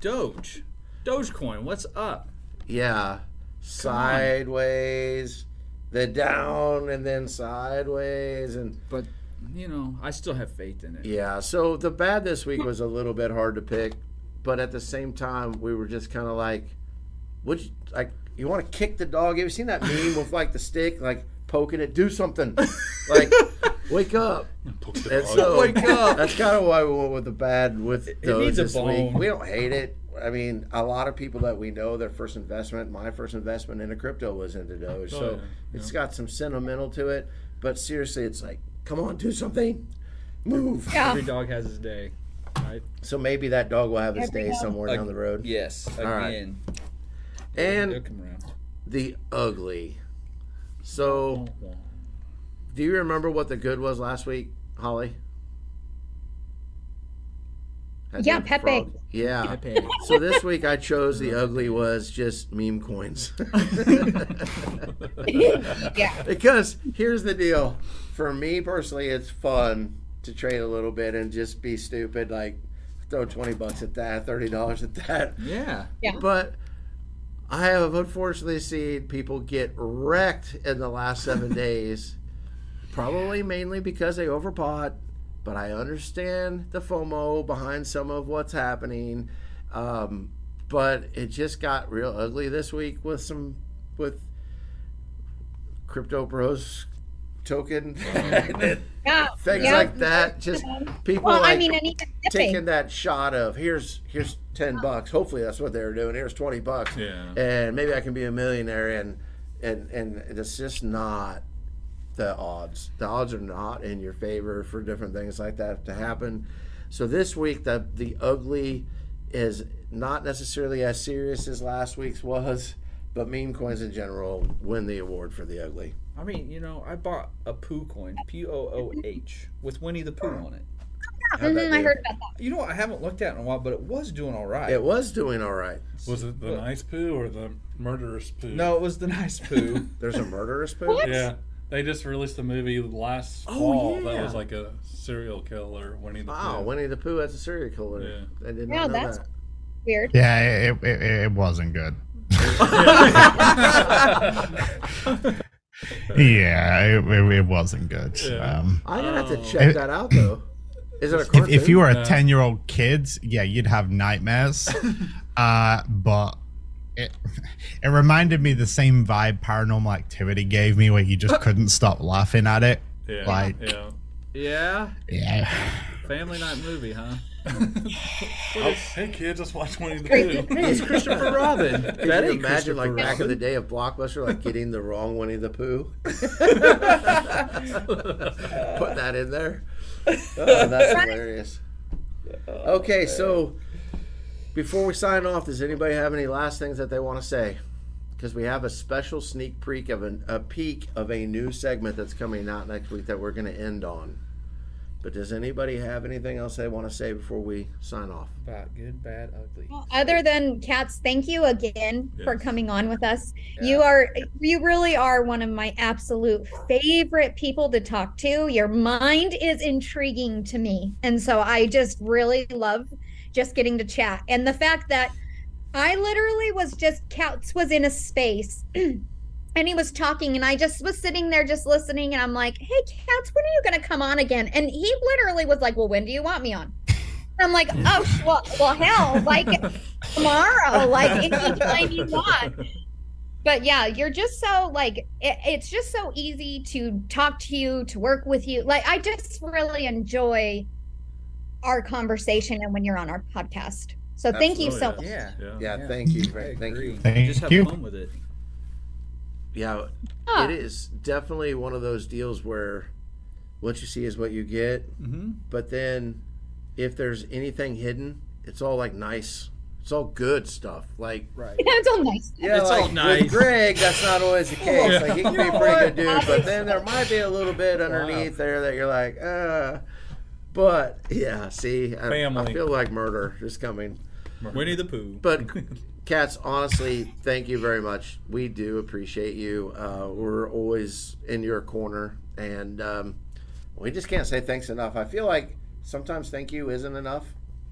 B: Doge. Dogecoin, what's up?
D: Yeah, sideways, then down, and then sideways, and
B: But you know, I still have faith in it.
D: Yeah, so the bad this week was a little bit hard to pick, but at the same time, we were just kind of like, would you, like you want to kick the dog? Have you seen that meme with like the stick, like poking it? Do something, like wake up.
A: Poke the
D: And
A: dog.
D: so
B: Wake up.
D: That's kind of why we went with the bad with
B: It
D: those
B: needs a
D: this week.
B: bone.
D: We don't hate it. I mean, a lot of people that we know, their first investment, my first investment into crypto was into Doge.
A: Oh,
D: so
A: yeah,
D: it's
A: yeah.
D: got some sentimental to it. But seriously, it's like, come on, do something, move.
C: Yeah.
B: Every dog has his day, right?
D: So maybe that dog will have his
C: Every
D: day
C: dog.
D: somewhere
B: Like-
D: down the road.
B: Yes,
D: right.
B: again.
D: And
B: They'll come around.
D: the ugly. So, do you remember what the good was last week, Holly? Had
C: Yeah,
D: the
C: Pepe.
D: frog- Yeah.
B: Pepe.
D: So this week I chose the ugly was just meme coins.
C: yeah.
D: because here's the deal. For me personally, it's fun to trade a little bit and just be stupid, like throw twenty bucks at that, thirty dollars at that.
B: Yeah. Yeah.
D: But I have unfortunately seen people get wrecked in the last seven days. Probably mainly because they overbought, but I understand the FOMO behind some of what's happening. Um, but it just got real ugly this week with some with crypto bros token
C: Yeah.
D: things
C: yeah.
D: like that. Just people
C: Well,
D: like
C: I mean, and even
D: taking that shot of here's here's ten oh. bucks. Hopefully that's what they were doing. Here's twenty bucks,
A: Yeah.
D: and maybe I can be a millionaire. And and and it's just not the odds. The odds are not in your favor for different things like that to happen. So this week the the ugly is not necessarily as serious as last week's was, but meme coins in general win the award for the ugly.
B: I mean, you know, I bought a Pooh coin, P O O H, with Winnie the Pooh on it.
D: How'd that
C: Mhm, I
D: do?
C: heard about that.
B: You know, what? I haven't looked at it in a while, but it was doing all right.
D: It was doing all right.
A: Was it the nice poo or the murderous poo?
B: no, it was the nice poo.
D: There's a murderous poo.
C: What?
A: Yeah. They just released a movie last
D: Oh,
A: fall that
D: yeah.
A: was like a serial killer, Winnie the
D: Wow,
A: Pooh.
D: Winnie the Pooh as a serial killer.
A: Yeah.
D: I did
C: Yeah,
D: not know
C: that's-
D: that.
C: Weird.
E: Yeah, it, it, it, it wasn't good. yeah, it, it, it wasn't good.
A: Yeah.
E: Um,
D: I'm gonna have to check that out though. Is it a
E: if,
D: cartoon?
E: if you were a
A: No.
E: 10 year old kid, yeah, you'd have nightmares. uh, but it, it reminded me the same vibe paranormal activity gave me where you just couldn't stop laughing at it.
A: Yeah.
E: Like-
A: yeah.
B: yeah,
E: Yeah.
B: family night movie, huh?
A: Oh, hey kids, let's watch Winnie the
C: Great.
A: Pooh.
B: Hey, it's Christopher Robin.
D: Can
B: that
D: you imagine like
B: Christopher
D: back in the day of Blockbuster, like getting the wrong Winnie the Pooh? Put that in there. Oh, that's hilarious. Okay, so before we sign off, does anybody have any last things that they want to say? Because we have a special sneak peek of an, a peek of a new segment that's coming out next week that we're going to end on. But does anybody have anything else they want to say before we sign off?
B: About good, bad, ugly.
C: Well, Other than cats, thank you again for coming on with us.
B: Yeah.
C: You are you really are one of my absolute favorite people to talk to. Your mind is intriguing to me. And so I just really love just getting to chat. And the fact that I literally was just Cats was in a space and he was talking and I just was sitting there just listening and I'm like, "Hey Cats, when are you going to come on again?" And he literally was like, "Well, when do you want me on?" I'm like, oh, well, well, hell, like tomorrow, like anytime you want. But yeah, you're just so like, it, it's just so easy to talk to you, to work with you. Like, I just really enjoy our conversation and when you're on our podcast. So thank you so much.
B: Yeah.
A: Yeah.
D: Yeah,
B: Yeah.
D: thank you.
B: I
D: Thank
B: agree.
D: you.
E: Thank
B: Just have
E: you.
B: fun with it.
D: Yeah,
C: Ah.
D: it is definitely one of those deals where what you see is what you get.
B: Mm-hmm.
D: But then, if there's anything hidden, it's all like nice. It's all good stuff. Like
B: Right.
C: Yeah, it's all nice.
D: yeah,
B: It's
D: like
B: all nice.
D: with Greg, that's not always the case. Like he can be a pretty good dude, but then there might be a little bit underneath there that you're like, uh. But yeah, see, I, I feel like murder is coming.
B: Winnie the Pooh.
D: But Cats, honestly, thank you very much. We do appreciate you. Uh, we're always in your corner, and um, we just can't say thanks enough. I feel like sometimes thank you isn't enough,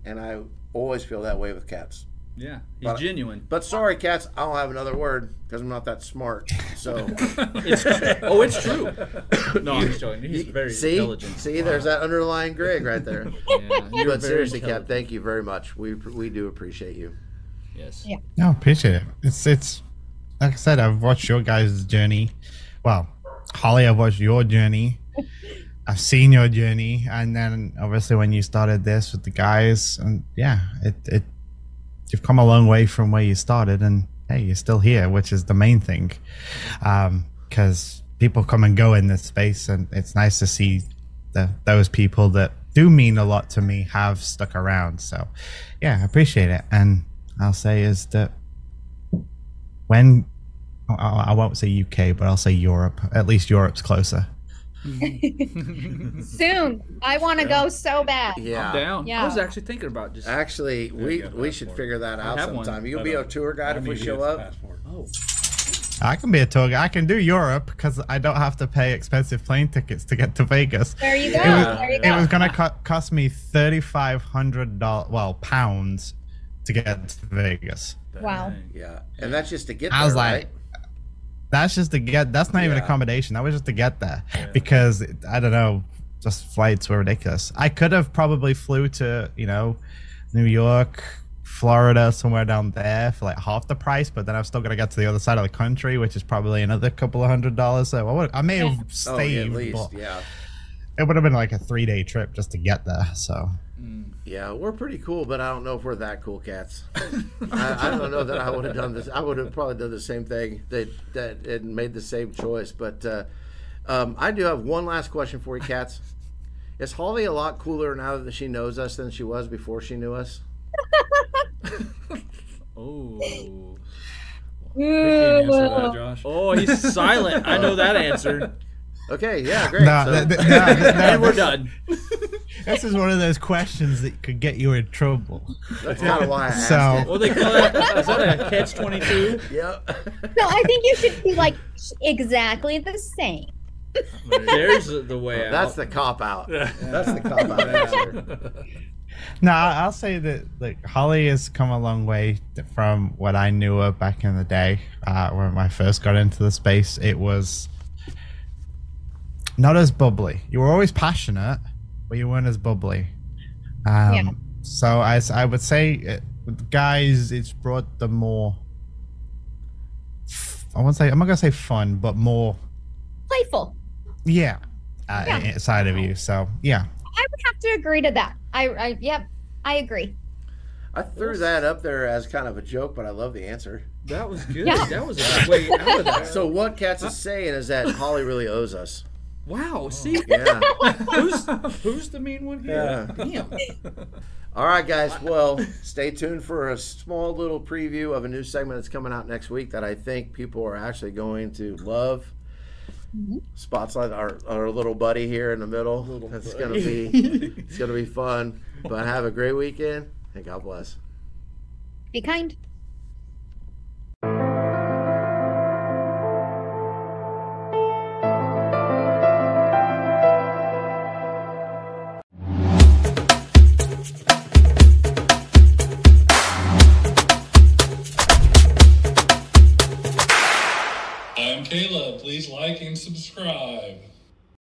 D: and I always feel that way with Cats.
B: yeah, he's
D: But-
B: genuine.
D: But sorry, Cats, I don't have another word because I'm not that smart. So
B: It's, oh, it's true. No, I'm just joking. He's very
D: see,
B: intelligent.
D: see, there's that underlying Greg right there.
B: Yeah, you're
D: but seriously, Cap, thank you very much. We we do appreciate you.
B: Yes.
C: Yeah.
E: No, appreciate it. It's it's like I said, I've watched your guys' journey. Well, Holly, I've watched your journey. I've seen your journey, and then obviously when you started this with the guys, and yeah, it it you've come a long way from where you started, and hey, you're still here, which is the main thing. Um, because people come and go in this space, and it's nice to see the those people that do mean a lot to me have stuck around. So, yeah, I appreciate it, and I'll say is that when I, I won't say UK, but I'll say Europe. At least Europe's closer.
C: Soon. I want to go so bad.
D: Yeah.
B: I'm down.
C: Yeah.
B: I was actually thinking about just.
D: Actually, we we should figure that out
B: have one.
D: sometime. You'll be uh,
A: a
D: tour guide if we show up.
A: passport.
B: Oh,
E: I can be a tour guide. I can do Europe because I don't have to pay expensive plane tickets to get to Vegas.
C: There you go.
D: Yeah.
C: there you
E: It was gonna co- cost me thirty five hundred dollars, well, pounds, to get to Vegas.
C: Wow.
D: Yeah, and that's just to get
E: I
D: there,
E: was like,
D: right?
E: That's just to get. That's not even accommodation. That was just to get there because I don't know. Just flights were ridiculous. I could have probably flew to you know New York, Florida, somewhere down there for like half the price, but then I'm still gonna get to the other side of the country, which is probably another couple of hundred dollars. So I, would, I may have
D: Oh, yeah,
E: saved,
D: at least,
E: but
D: yeah.
E: it would have been like a three day trip just to get there. So
D: Yeah, we're pretty cool, but I don't know if we're that cool, cats. I, I don't know that I would have done this. I would have probably done the same thing that that and made the same choice. But uh, um, I do have one last question for you, cats. Is Holly a lot cooler now that she knows us than she was before she knew us?
B: Oh.
A: Can't that, Josh.
B: Oh, he's silent. I know that answer.
D: Okay, yeah, great.
E: no,
D: So-
E: th- th- no, th- no,
B: And we're
E: this-
B: done.
E: This is one of those questions that could get you in trouble.
D: that's kind of why I asked
E: So-
D: it.
B: What they call that? Is that a catch twenty two?
D: Yep.
C: No, I think you should be like exactly the same.
B: There's the- the way out.
D: That's the cop out.
A: Yeah.
D: That's the cop out answer.
E: No, I- I'll say that like Holly has come a long way from what I knew her back in the day uh, when I first got into the space. It was not as bubbly. You were always passionate, but you weren't as bubbly. Um,
C: Yeah.
E: So I, s- I would say it, with guys, it's brought the more. I won't say I'm not gonna say fun, but more
C: Playful.
E: yeah, uh,
C: Yeah.
E: inside of you. So yeah,
C: I would have to agree to that. I, I yep, I agree.
D: I threw that up there as kind of a joke, but I love the answer.
B: that was good.
C: Yeah.
B: That was a way out of that.
D: So what Cats is saying is that Holly really owes us.
B: Wow. Oh, see,
D: Yeah.
B: who's who's the mean one here?
D: Yeah.
B: Damn.
D: All right, guys. Well, stay tuned for a small little preview of a new segment that's coming out next week that I think people are actually going to love. Mm-hmm. Spotlight our, our little buddy here in the middle. That's gonna be it's gonna be fun. But have a great weekend and God bless.
C: Be kind.